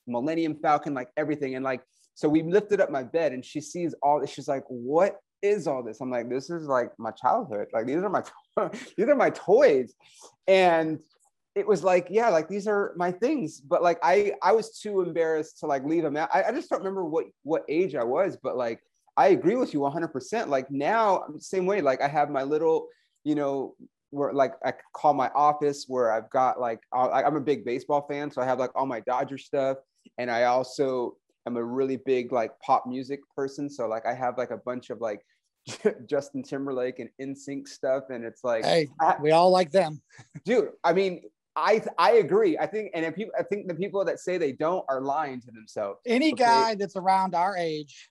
A: Millennium Falcon like everything and like so we lifted up my bed and she sees all this she's like what is all this? I'm like, this is like my childhood. Like these are my these are my toys. And it was like, yeah, like these are my things. But like I I was too embarrassed to like leave them out. I, I just don't remember what what age I was, but like I agree with you 100%. Like now, same way. Like I have my little, you know, where like I call my office where I've got like I'm a big baseball fan, so I have like all my Dodger stuff, and I also am a really big like pop music person. So like I have like a bunch of like Justin Timberlake and NSYNC stuff, and it's like
B: hey, I, we all like them,
A: dude. I mean, I I agree. I think, and if people, I think the people that say they don't are lying to themselves.
B: Any okay? guy that's around our age,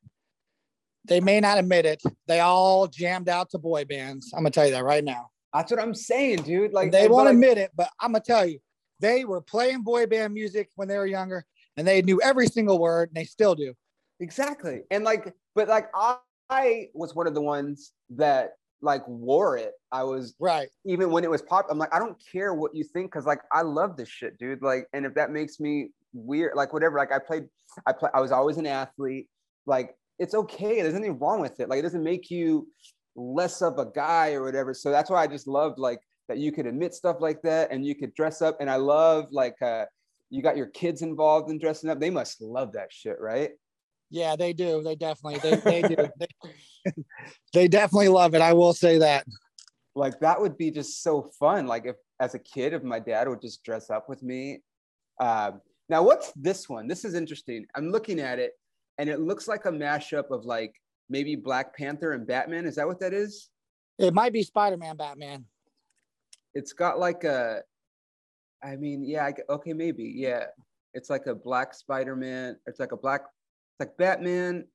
B: they may not admit it. They all jammed out to boy bands. I'm gonna tell you that right now.
A: That's what I'm saying, dude. Like
B: they won't admit it, but I'm gonna tell you, they were playing boy band music when they were younger, and they knew every single word, and they still do.
A: Exactly, and like, but like I I was one of the ones that like wore it. I was
B: right.
A: Even when it was pop, I'm like, I don't care what you think, because like I love this shit, dude. Like, and if that makes me weird, like whatever. Like I played, I play, I was always an athlete. Like it's okay. There's nothing wrong with it. Like it doesn't make you less of a guy or whatever. So that's why I just loved like that you could admit stuff like that and you could dress up. And I love like uh you got your kids involved in dressing up. They must love that shit, right?
B: Yeah, they do. They definitely they, they do. They, they definitely love it. I will say that.
A: Like that would be just so fun. Like if as a kid, if my dad would just dress up with me. Um, now, what's this one? This is interesting. I'm looking at it, and it looks like a mashup of like maybe Black Panther and Batman. Is that what that is?
B: It might be Spider Man, Batman.
A: It's got like a, I mean, yeah, okay, maybe, yeah. It's like a black Spider Man. It's like a black like Batman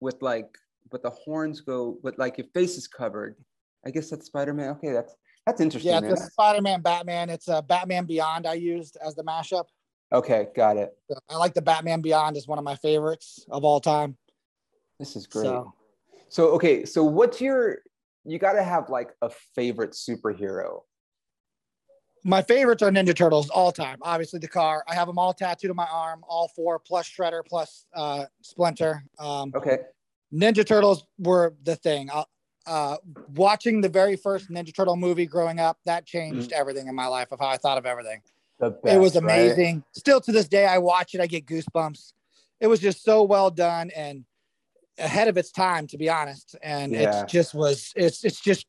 A: with like, but the horns go, but like your face is covered. I guess that's Spider Man. Okay, that's that's interesting.
B: Yeah, it's Spider Man Batman. It's a Batman Beyond I used as the mashup.
A: Okay, got it.
B: I like the Batman Beyond is one of my favorites of all time.
A: This is great. So, so okay, so what's your you got to have like a favorite superhero
B: my favorites are Ninja Turtles all time. Obviously, the car. I have them all tattooed on my arm, all four plus Shredder plus uh, Splinter. Um,
A: okay.
B: Ninja Turtles were the thing. Uh, uh, watching the very first Ninja Turtle movie growing up, that changed mm-hmm. everything in my life of how I thought of everything. Best, it was amazing. Right? Still to this day, I watch it, I get goosebumps. It was just so well done and ahead of its time, to be honest. And yeah. it just was. It's it's just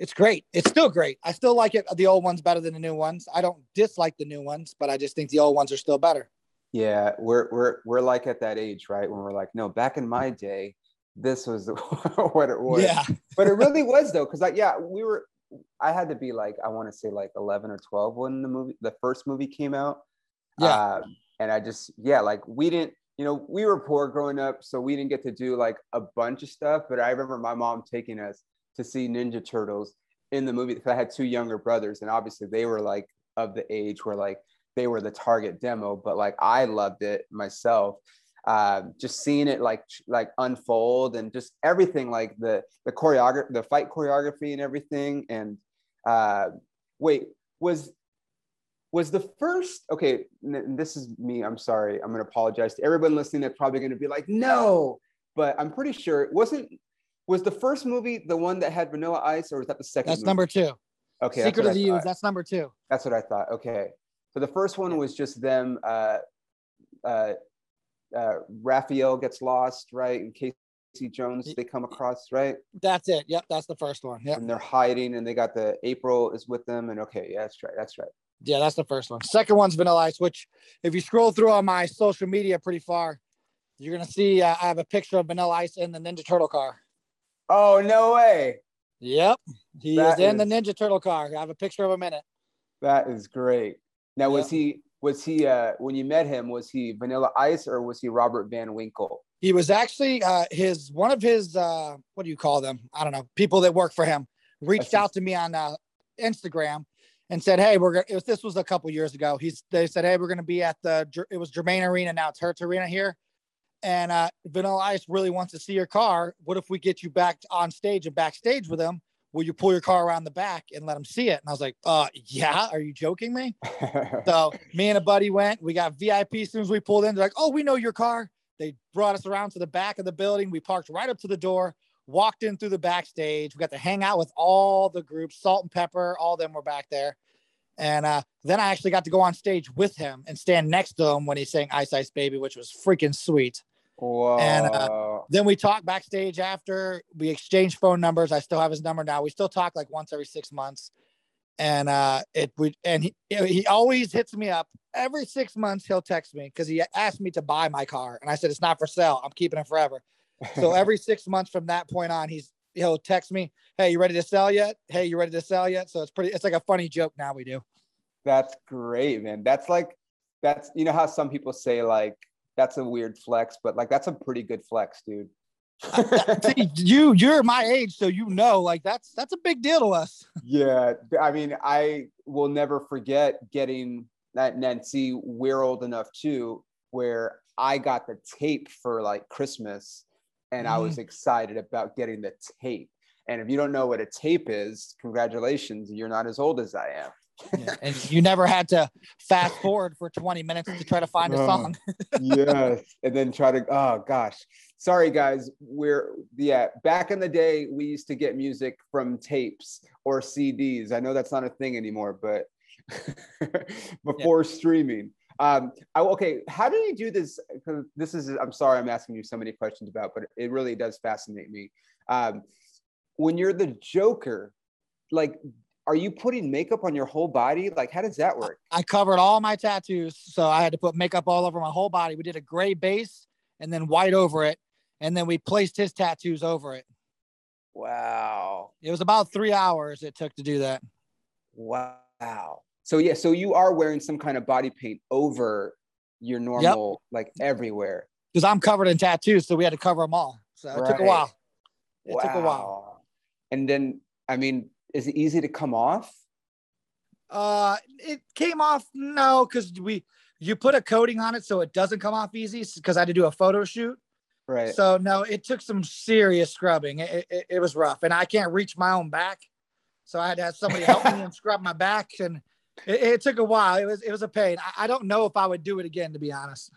B: it's great. It's still great. I still like it. The old ones better than the new ones. I don't dislike the new ones, but I just think the old ones are still better.
A: Yeah, we're we're we're like at that age, right? When we're like, no, back in my day, this was what it was.
B: Yeah.
A: but it really was though, because like, yeah, we were. I had to be like, I want to say like eleven or twelve when the movie, the first movie came out.
B: Yeah.
A: Um, and I just, yeah, like we didn't, you know, we were poor growing up, so we didn't get to do like a bunch of stuff. But I remember my mom taking us to see Ninja Turtles in the movie because I had two younger brothers, and obviously they were like of the age where like they were the target demo, but like I loved it myself. Uh, just seeing it like like unfold and just everything like the the choreography, the fight choreography and everything. And uh, wait, was was the first okay? this is me. I'm sorry. I'm gonna apologize to everyone listening. That's probably gonna be like, no, but I'm pretty sure it wasn't. Was the first movie the one that had Vanilla Ice, or was that the second?
B: That's
A: movie?
B: number two.
A: Okay.
B: Secret of the Ooze. That's number two.
A: That's what I thought. Okay. So the first one was just them. Uh, uh, uh, Raphael gets lost, right? And Casey Jones they come across, right?
B: That's it. Yep, that's the first one. Yep.
A: And they're hiding, and they got the April is with them, and okay, yeah, that's right, that's right.
B: Yeah, that's the first one. Second one's Vanilla Ice, which if you scroll through on my social media pretty far, you're gonna see uh, I have a picture of Vanilla Ice in the Ninja Turtle car.
A: Oh no way!
B: Yep, he that is in is... the Ninja Turtle car. I have a picture of him in it.
A: That is great. Now, was he was he uh, when you met him? Was he Vanilla Ice or was he Robert Van Winkle?
B: He was actually uh, his one of his uh, what do you call them? I don't know. People that work for him reached out to me on uh, Instagram and said, "Hey, we're gonna." this was a couple years ago. He's they said, "Hey, we're gonna be at the it was Germain Arena now it's Hertz Arena here." And uh, Vanilla Ice really wants to see your car. What if we get you back on stage and backstage with him? will you pull your car around the back and let them see it? And I was like, uh, yeah, are you joking me? so me and a buddy went, we got VIP as soon as we pulled in. They're like, oh, we know your car. They brought us around to the back of the building. We parked right up to the door, walked in through the backstage. We got to hang out with all the groups, Salt-N-Pepa, all them were back there. And uh, then I actually got to go on stage with him and stand next to him when he sang Ice Ice Baby, which was freaking sweet.
A: Whoa.
B: And uh, then we talk backstage after we exchange phone numbers. I still have his number now. We still talk like once every six months. And uh, it would, and he, he always hits me up every six months. He'll text me because he asked me to buy my car, and I said it's not for sale. I'm keeping it forever. So every six months from that point on, he's he'll text me, "Hey, you ready to sell yet? Hey, you ready to sell yet?" So it's pretty. It's like a funny joke now we do.
A: That's great, man. That's like that's you know how some people say like that's a weird flex, but like that's a pretty good flex, dude.
B: See, you you're my age, so you know, like that's that's a big deal to us.
A: yeah, I mean, I will never forget getting that. Nancy, we're old enough too, where I got the tape for like Christmas, and mm. I was mm. excited about getting the tape. And if you don't know what a tape is, congratulations, you're not as old as I am
B: yeah. and you never had to fast forward for 20 minutes to try to find a song.
A: yes. And then try to, oh gosh. Sorry, guys. We're, yeah, back in the day, we used to get music from tapes or CDs. I know that's not a thing anymore, but before yeah. streaming. Um, I, okay, how do you do this? Because this is, I'm sorry, I'm asking you so many questions about, but it really does fascinate me. Um, when you're the Joker, like are you putting makeup on your whole body? Like, how does that work?
B: I covered all my tattoos, so I had to put makeup all over my whole body. We did a gray base and then white over it, and then we placed his tattoos over it.
A: Wow.
B: It was about three hours it took to do that.
A: Wow. So yeah, so you are wearing some kind of body paint over your normal, yep. like everywhere.
B: Because I'm covered in tattoos, so we had to cover them all. So it right. took a while. It wow. took a while.
A: And then, I mean, is it easy to come off?
B: Uh, it came off no, because we you put a coating on it so it doesn't come off easy. Because I had to do a photo shoot.
A: Right.
B: So no, it took some serious scrubbing. It, it, it was rough, and I can't reach my own back, so I had to have somebody help me and scrub my back, and it, it, took a while. It was it was a pain. I, I, don't know if I would do it again, to be honest.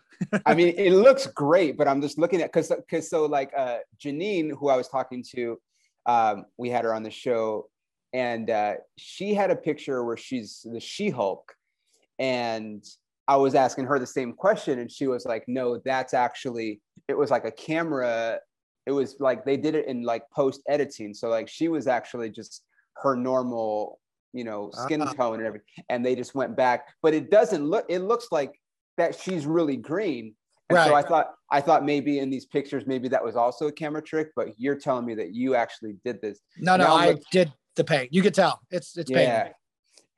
A: I mean, it looks great, but I'm just looking at because because so like uh, Janine, who I was talking to, um, we had her on the show, and uh, she had a picture where she's the She-Hulk, and I was asking her the same question, and she was like, "No, that's actually it was like a camera. It was like they did it in like post editing, so like she was actually just her normal, you know, skin uh-huh. tone and everything, and they just went back. But it doesn't look. It looks like that she's really green." And right. so I thought I thought maybe in these pictures maybe that was also a camera trick, but you're telling me that you actually did this.
B: No, no, I did the paint. You could tell it's it's yeah. Painted.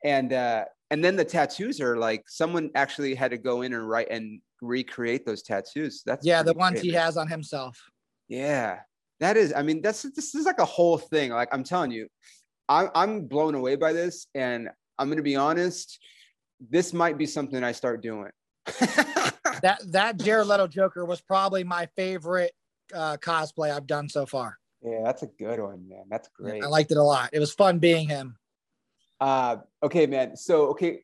A: And uh and then the tattoos are like someone actually had to go in and write and recreate those tattoos. That's
B: yeah, the ones he has on himself.
A: Yeah, that is. I mean, that's this is like a whole thing. Like I'm telling you, I'm I'm blown away by this, and I'm gonna be honest. This might be something I start doing.
B: that that Jared Leto Joker was probably my favorite uh, cosplay I've done so far.
A: Yeah, that's a good one, man. That's great.
B: I liked it a lot. It was fun being him.
A: Uh, okay, man. So, okay,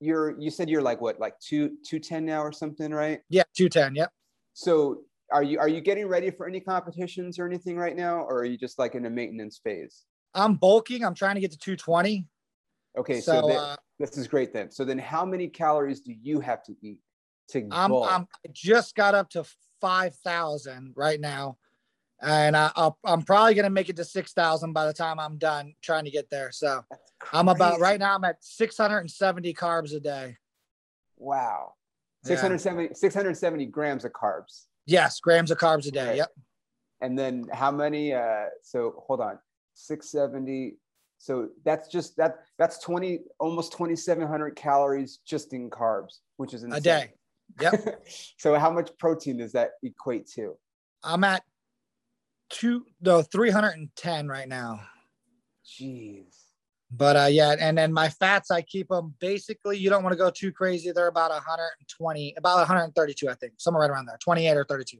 A: you're you said you're like what, like two two ten now or something, right?
B: Yeah, two ten. Yep.
A: So, are you are you getting ready for any competitions or anything right now, or are you just like in a maintenance phase?
B: I'm bulking. I'm trying to get to two twenty.
A: Okay, so, so then, uh, this is great then. So then, how many calories do you have to eat to
B: I'm, bulk? I'm I just got up to five thousand right now and I, am probably going to make it to 6,000 by the time I'm done trying to get there. So I'm about right now, I'm at 670 carbs a day.
A: Wow. 670, yeah. 670 grams of carbs.
B: Yes, grams of carbs a day. Right. Yep.
A: And then how many? Uh, so hold on, 670. So that's just that that's 20 almost 2,700 calories just in carbs, which is insane.
B: a day. Yep.
A: so how much protein does that equate to?
B: I'm at two no 310 right now.
A: Jeez.
B: But uh yeah and then my fats i keep them basically you don't want to go too crazy. They're about 120 about 132 i think somewhere right around there 28 or 32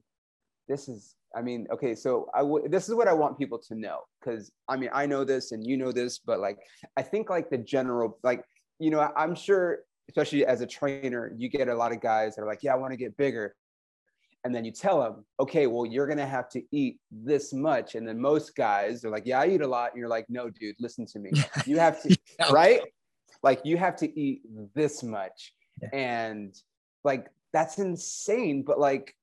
A: this is i mean okay so i would this is what i want people to know because i mean i know this and you know this but like i think like the general like you know i'm sure especially as a trainer you get a lot of guys that are like yeah i want to get bigger and then you tell them, okay, well, you're gonna have to eat this much. And then most guys are like, yeah, I eat a lot. And you're like, no, dude, listen to me. You have to, yeah. right? Like you have to eat this much. Yeah. And like that's insane. But like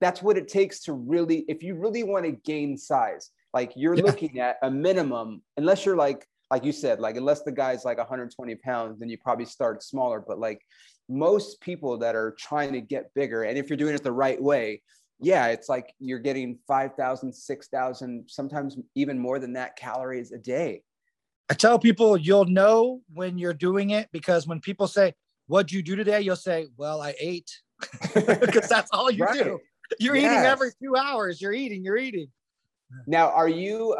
A: that's what it takes to really, if you really want to gain size, like you're yeah. looking at a minimum, unless you're like, like you said, like unless the guy's like 120 pounds, then you probably start smaller. But like most people that are trying to get bigger, and if you're doing it the right way, yeah, it's like you're getting 5,000, 6,000, sometimes even more than that calories a day.
B: I tell people you'll know when you're doing it because when people say, What'd you do today? You'll say, Well, I ate. Because that's all you right. do. You're yes. eating every two hours. You're eating, you're eating.
A: Now, are you,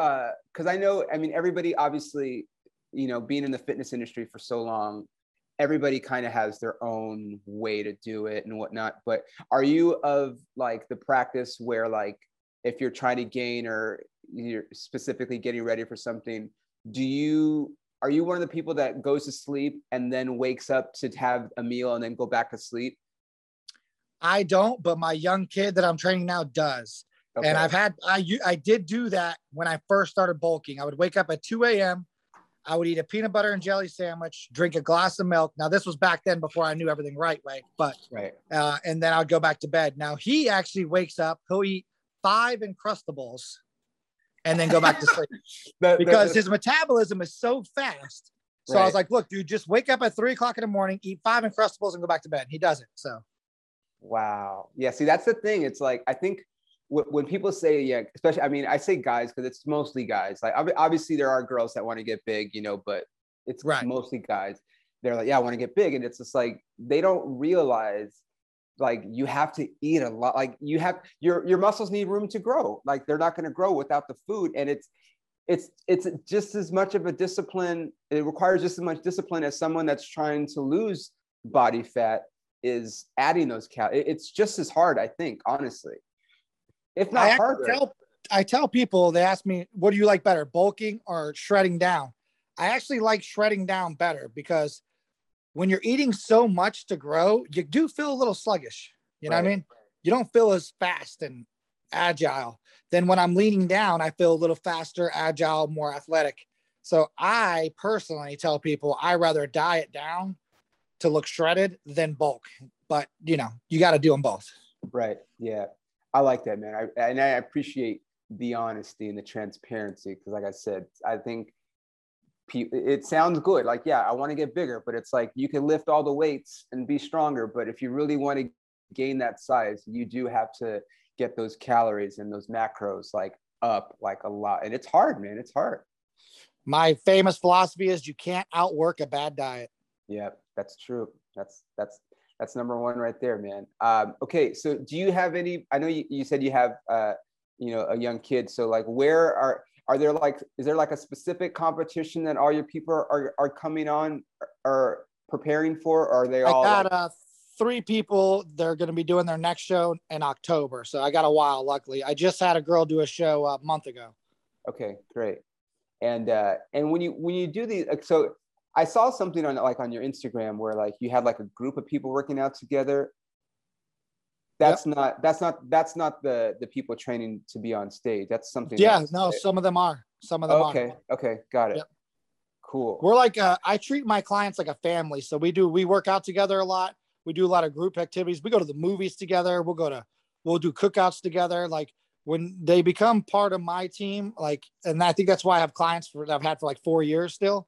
A: because uh, I know, I mean, everybody obviously, you know, being in the fitness industry for so long, everybody kind of has their own way to do it and whatnot. But are you of like the practice where like if you're trying to gain or you're specifically getting ready for something, do you are you one of the people that goes to sleep and then wakes up to have a meal and then go back to sleep?
B: I don't, but my young kid that I'm training now does. Okay. And I've had I I did do that when I first started bulking. I would wake up at 2 a.m. I would eat a peanut butter and jelly sandwich, drink a glass of milk. Now this was back then before I knew everything right way, but
A: right.
B: Uh, and then I'd go back to bed. Now he actually wakes up. He'll eat five Uncrustables, and then go back to sleep the, because the, his metabolism is so fast. So right. I was like, "Look, dude, just wake up at three o'clock in the morning, eat five Uncrustables, and go back to bed." He does it. So.
A: Wow. Yeah. See, that's the thing. It's like I think when people say yeah especially i mean i say guys because it's mostly guys like obviously there are girls that want to get big you know but it's right. mostly guys they're like yeah i want to get big and it's just like they don't realize like you have to eat a lot like you have your your muscles need room to grow like they're not going to grow without the food and it's it's it's just as much of a discipline it requires just as much discipline as someone that's trying to lose body fat is adding those calories it's just as hard i think honestly if not I harder.
B: Tell, I tell people, they ask me, what do you like better, bulking or shredding down? I actually like shredding down better because when you're eating so much to grow, you do feel a little sluggish. You know right. what I mean? You don't feel as fast and agile. Then when I'm leaning down, I feel a little faster, agile, more athletic. So I personally tell people I rather diet down to look shredded than bulk. But you know, you got to do them both.
A: Right. Yeah. I like that, man. I, and I appreciate the honesty and the transparency because, like I said, I think it sounds good. Like, yeah, I want to get bigger, but it's like you can lift all the weights and be stronger. But if you really want to gain that size, you do have to get those calories and those macros like up like a lot. And it's hard, man. It's hard.
B: My famous philosophy is you can't outwork a bad diet.
A: Yeah, that's true. That's that's that's number one right there, man. Um, okay, so do you have any? I know you, you said you have uh, you know a young kid. So like, where are are there like is there like a specific competition that all your people are are coming on or preparing for? Or are they all?
B: I got
A: like-
B: uh, three people. They're going to be doing their next show in October, so I got a while. Luckily, I just had a girl do a show a month ago.
A: Okay, great. And uh, and when you when you do these, so I saw something on like on your Instagram where like you had like a group of people working out together. That's yep. not that's not that's not the the people training to be on stage. That's something
B: yeah no some of them are. Some of them
A: okay
B: are.
A: Okay, okay got it. Yep. cool.
B: We're like uh, i treat my clients like a family. So we do we work out together a lot. We do a lot of group activities. We go to the movies together. We'll go to we'll do cookouts together. Like when they become part of my team like and i think that's why i have clients for i've had for like four years still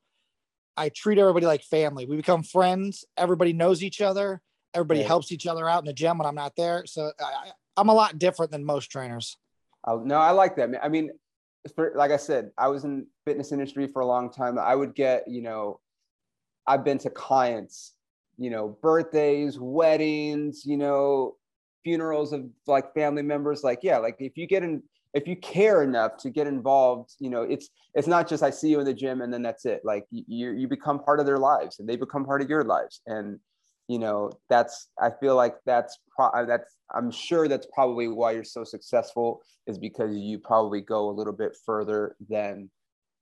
B: i treat everybody like family we become friends everybody knows each other Everybody right. helps each other out in the gym when I'm not there. So I, am a lot different than most trainers.
A: Oh, no, I like that. I mean, for, like I said, I was in fitness industry for a long time. I would get, you know, I've been to clients, you know, birthdays, weddings, you know, funerals of like family members. Like, yeah, like if you get in, if you care enough to get involved, you know, it's it's not just I see you in the gym and then that's it. Like you you become part of their lives and they become part of your lives. And you know that's i feel like that's pro- uh, that's i'm sure that's probably why you're so successful is because you probably go a little bit further than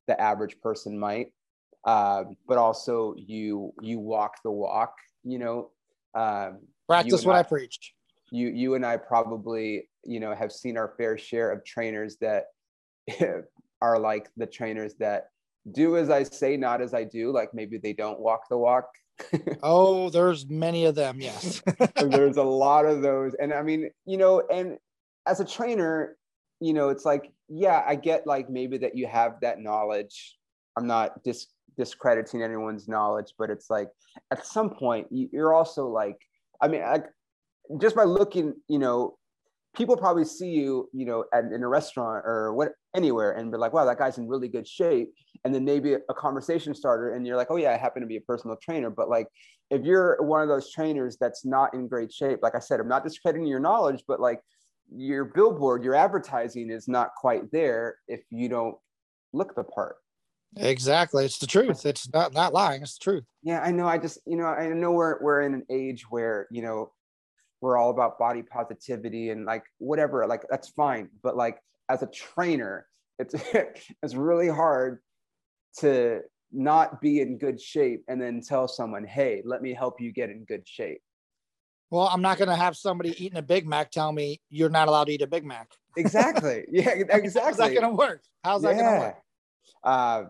A: the average person might uh, but also you you walk the walk you know um,
B: practice what I, I preach
A: you you and i probably you know have seen our fair share of trainers that are like the trainers that do as i say not as i do like maybe they don't walk the walk
B: oh, there's many of them. Yes.
A: there's a lot of those. And I mean, you know, and as a trainer, you know, it's like, yeah, I get like maybe that you have that knowledge. I'm not dis- discrediting anyone's knowledge, but it's like at some point you're also like, I mean, I, just by looking, you know, people probably see you, you know, at, in a restaurant or what anywhere and be like, wow, that guy's in really good shape. And then maybe a conversation starter and you're like, oh yeah, I happen to be a personal trainer. But like, if you're one of those trainers that's not in great shape, like I said, I'm not discrediting your knowledge, but like your billboard, your advertising is not quite there if you don't look the part.
B: Exactly. It's the truth. It's not, not lying. It's the truth.
A: Yeah, I know. I just, you know, I know we're, we're in an age where, you know, we're all about body positivity and like whatever like that's fine. But like as a trainer it's it's really hard to not be in good shape and then tell someone hey let me help you get in good shape.
B: Well i'm not going to have somebody eating a big mac tell me you're not allowed to eat a big mac.
A: Exactly. Yeah exactly how's
B: that going to work? How's that yeah. going to work?
A: Uh,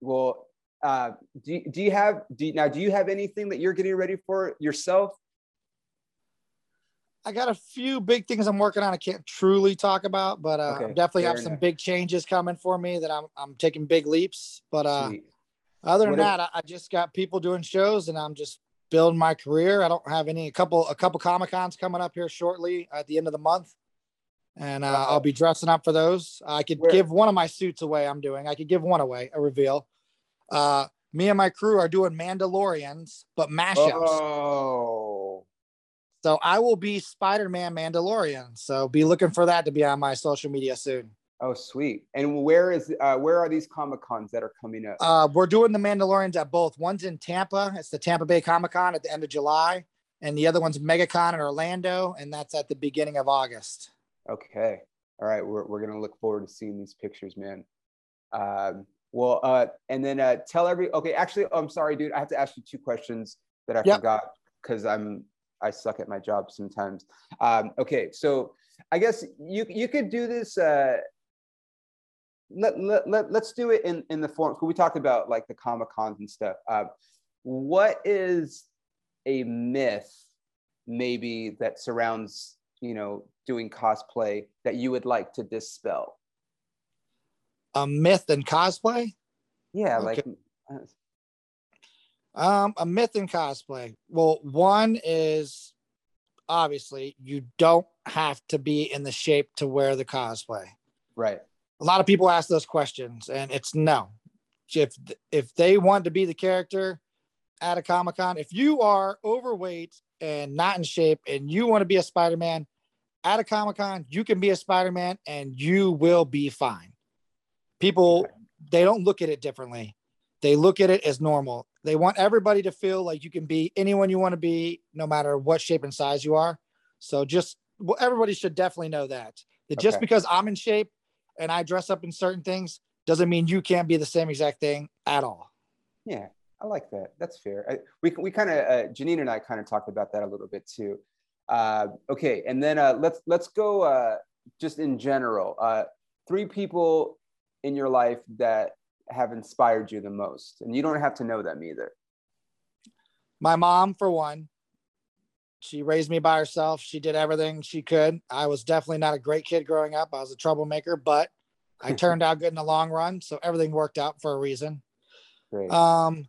A: well uh, do, do you have do you, now do you have anything that you're getting ready for yourself
B: I got a few big things I'm working on. I can't truly talk about, but uh, okay, definitely have enough. some big changes coming for me that I'm I'm taking big leaps. But uh, other than what that, if- I, just got people doing shows, and I'm just building my career. I don't have any a couple a couple comic cons coming up here shortly at the end of the month, and uh, uh, I'll be dressing up for those. I could where? give one of my suits away. I'm doing. I could give one away a reveal. Uh, me and my crew are doing Mandalorians, but mashups.
A: Oh.
B: So I will be Spider Man Mandalorian. So be looking for that to be on my social media soon.
A: Oh, sweet. And where is uh, where are these Comic Cons that are coming up?
B: Uh, we're doing the Mandalorians at both. One's in Tampa. It's the Tampa Bay Comic Con at the end of July, and the other one's MegaCon in Orlando, and that's at the beginning of August.
A: Okay. All right. We're we're gonna look forward to seeing these pictures, man. Um, well, uh, and then uh, tell every. Okay, actually, oh, I'm sorry, dude. I have to ask you two questions that I yep. forgot because I'm I suck at my job sometimes. Um, okay, so I guess you you could do this. Uh, let, let, let, let's do it in, in the form we talked about like the comic cons and stuff uh, what is a myth maybe that surrounds you know doing cosplay that you would like to dispel
B: a myth in cosplay
A: yeah okay. like
B: um, a myth in cosplay. Well, one is obviously you don't have to be in the shape to wear the cosplay.
A: Right.
B: A lot of people ask those questions, and it's no. If if they want to be the character at a comic con, if you are overweight and not in shape, and you want to be a Spider Man at a comic con, you can be a Spider Man, and you will be fine. People they don't look at it differently. They look at it as normal. They want everybody to feel like you can be anyone you want to be, no matter what shape and size you are. So just well, everybody should definitely know that. That just because I'm in shape and I dress up in certain things doesn't mean you can't be the same exact thing at all.
A: Yeah, I like that. That's fair. I, we we kind of uh, Janine and I kind of talked about that a little bit too. Uh, okay, and then uh, let's let's go uh, just in general. Uh, three people in your life that have inspired you the most? And you don't have to know them either.
B: My mom, for one, she raised me by herself. She did everything she could. I was definitely not a great kid growing up. I was a troublemaker, but I turned out good in the long run. So everything worked out for a reason. Great. Um,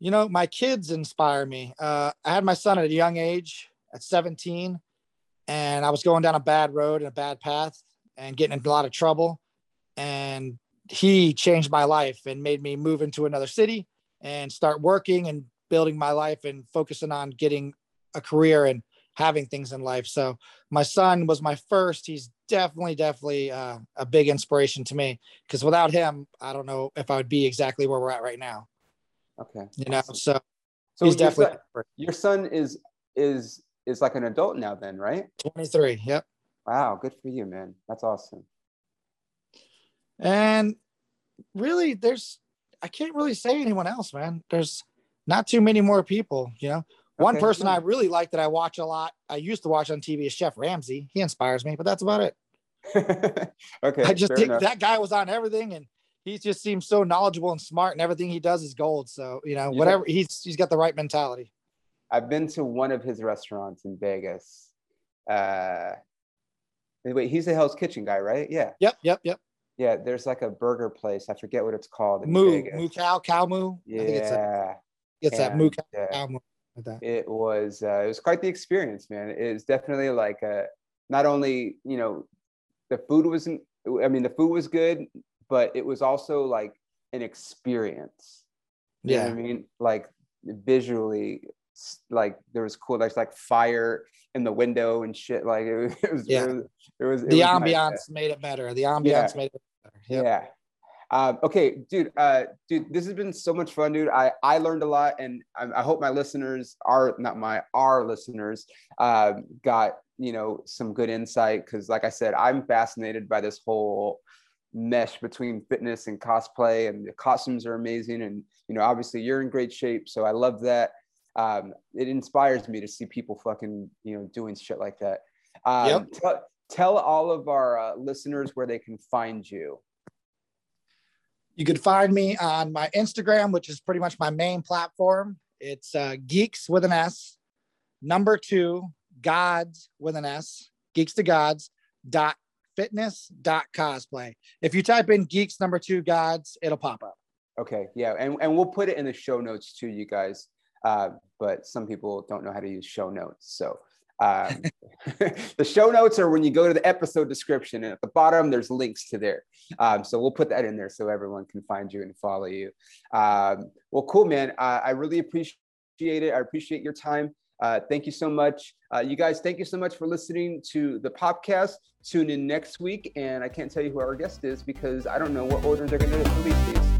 B: you know, my kids inspire me. Uh, I had my son at a young age, at 17, and I was going down a bad road and a bad path and getting in a lot of trouble. And he changed my life and made me move into another city and start working and building my life and focusing on getting a career and having things in life. So my son was my first. He's definitely, definitely uh, a big inspiration to me because without him, I don't know if I would be exactly where we're at right now.
A: Okay.
B: You know, awesome. so,
A: so he's definitely son, your son is is is like an adult now then, right?
B: 23. Yep.
A: Wow, good for you, man. That's awesome.
B: And really, there's I can't really say anyone else, man. There's not too many more people, you know. One okay. person I really like that I watch a lot, I used to watch on TV is Chef Ramsay. He inspires me, but that's about it.
A: okay.
B: I just think enough. that guy was on everything and he just seems so knowledgeable and smart and everything he does is gold. So, you know, whatever he's he's got the right mentality.
A: I've been to one of his restaurants in Vegas. Uh wait, he's the Hell's Kitchen guy, right? Yeah.
B: Yep, yep, yep.
A: Yeah, there's like a burger place. I forget what it's called.
B: Moo, Moo Cow, Cow Moo.
A: Yeah. it's, a,
B: it's that Moo Cow, uh, cow Moo.
A: Like it was uh, it was quite the experience, man. It was definitely like a not only you know the food wasn't. I mean, the food was good, but it was also like an experience. You yeah, I mean, like visually, like there was cool. There's like fire in the window and shit. Like it was, it was
B: yeah. It was, it was it the was ambiance nice. made it better. The ambiance yeah. made it better.
A: Yep. Yeah. Um, okay, dude, uh, dude, this has been so much fun, dude. I, I learned a lot and I, I hope my listeners are not my, our listeners, uh, got, you know, some good insight. Cause like I said, I'm fascinated by this whole mesh between fitness and cosplay and the costumes are amazing. And, you know, obviously you're in great shape. So I love that. Um, it inspires me to see people fucking, you know, doing shit like that. Um, yep. tell, tell all of our uh, listeners where they can find you.
B: You can find me on my Instagram, which is pretty much my main platform. It's uh, Geeks with an S, number two, Gods with an S, Geeks to Gods dot fitness dot cosplay. If you type in Geeks number two Gods, it'll pop up.
A: Okay, yeah, and and we'll put it in the show notes too, you guys. Uh, but some people don't know how to use show notes, so um, the show notes are when you go to the episode description, and at the bottom there's links to there. Um, so we'll put that in there so everyone can find you and follow you. Um, well, cool, man. Uh, I really appreciate it. I appreciate your time. Uh, thank you so much. Uh, you guys, thank you so much for listening to the podcast. Tune in next week, and I can't tell you who our guest is because I don't know what order they're going to release these.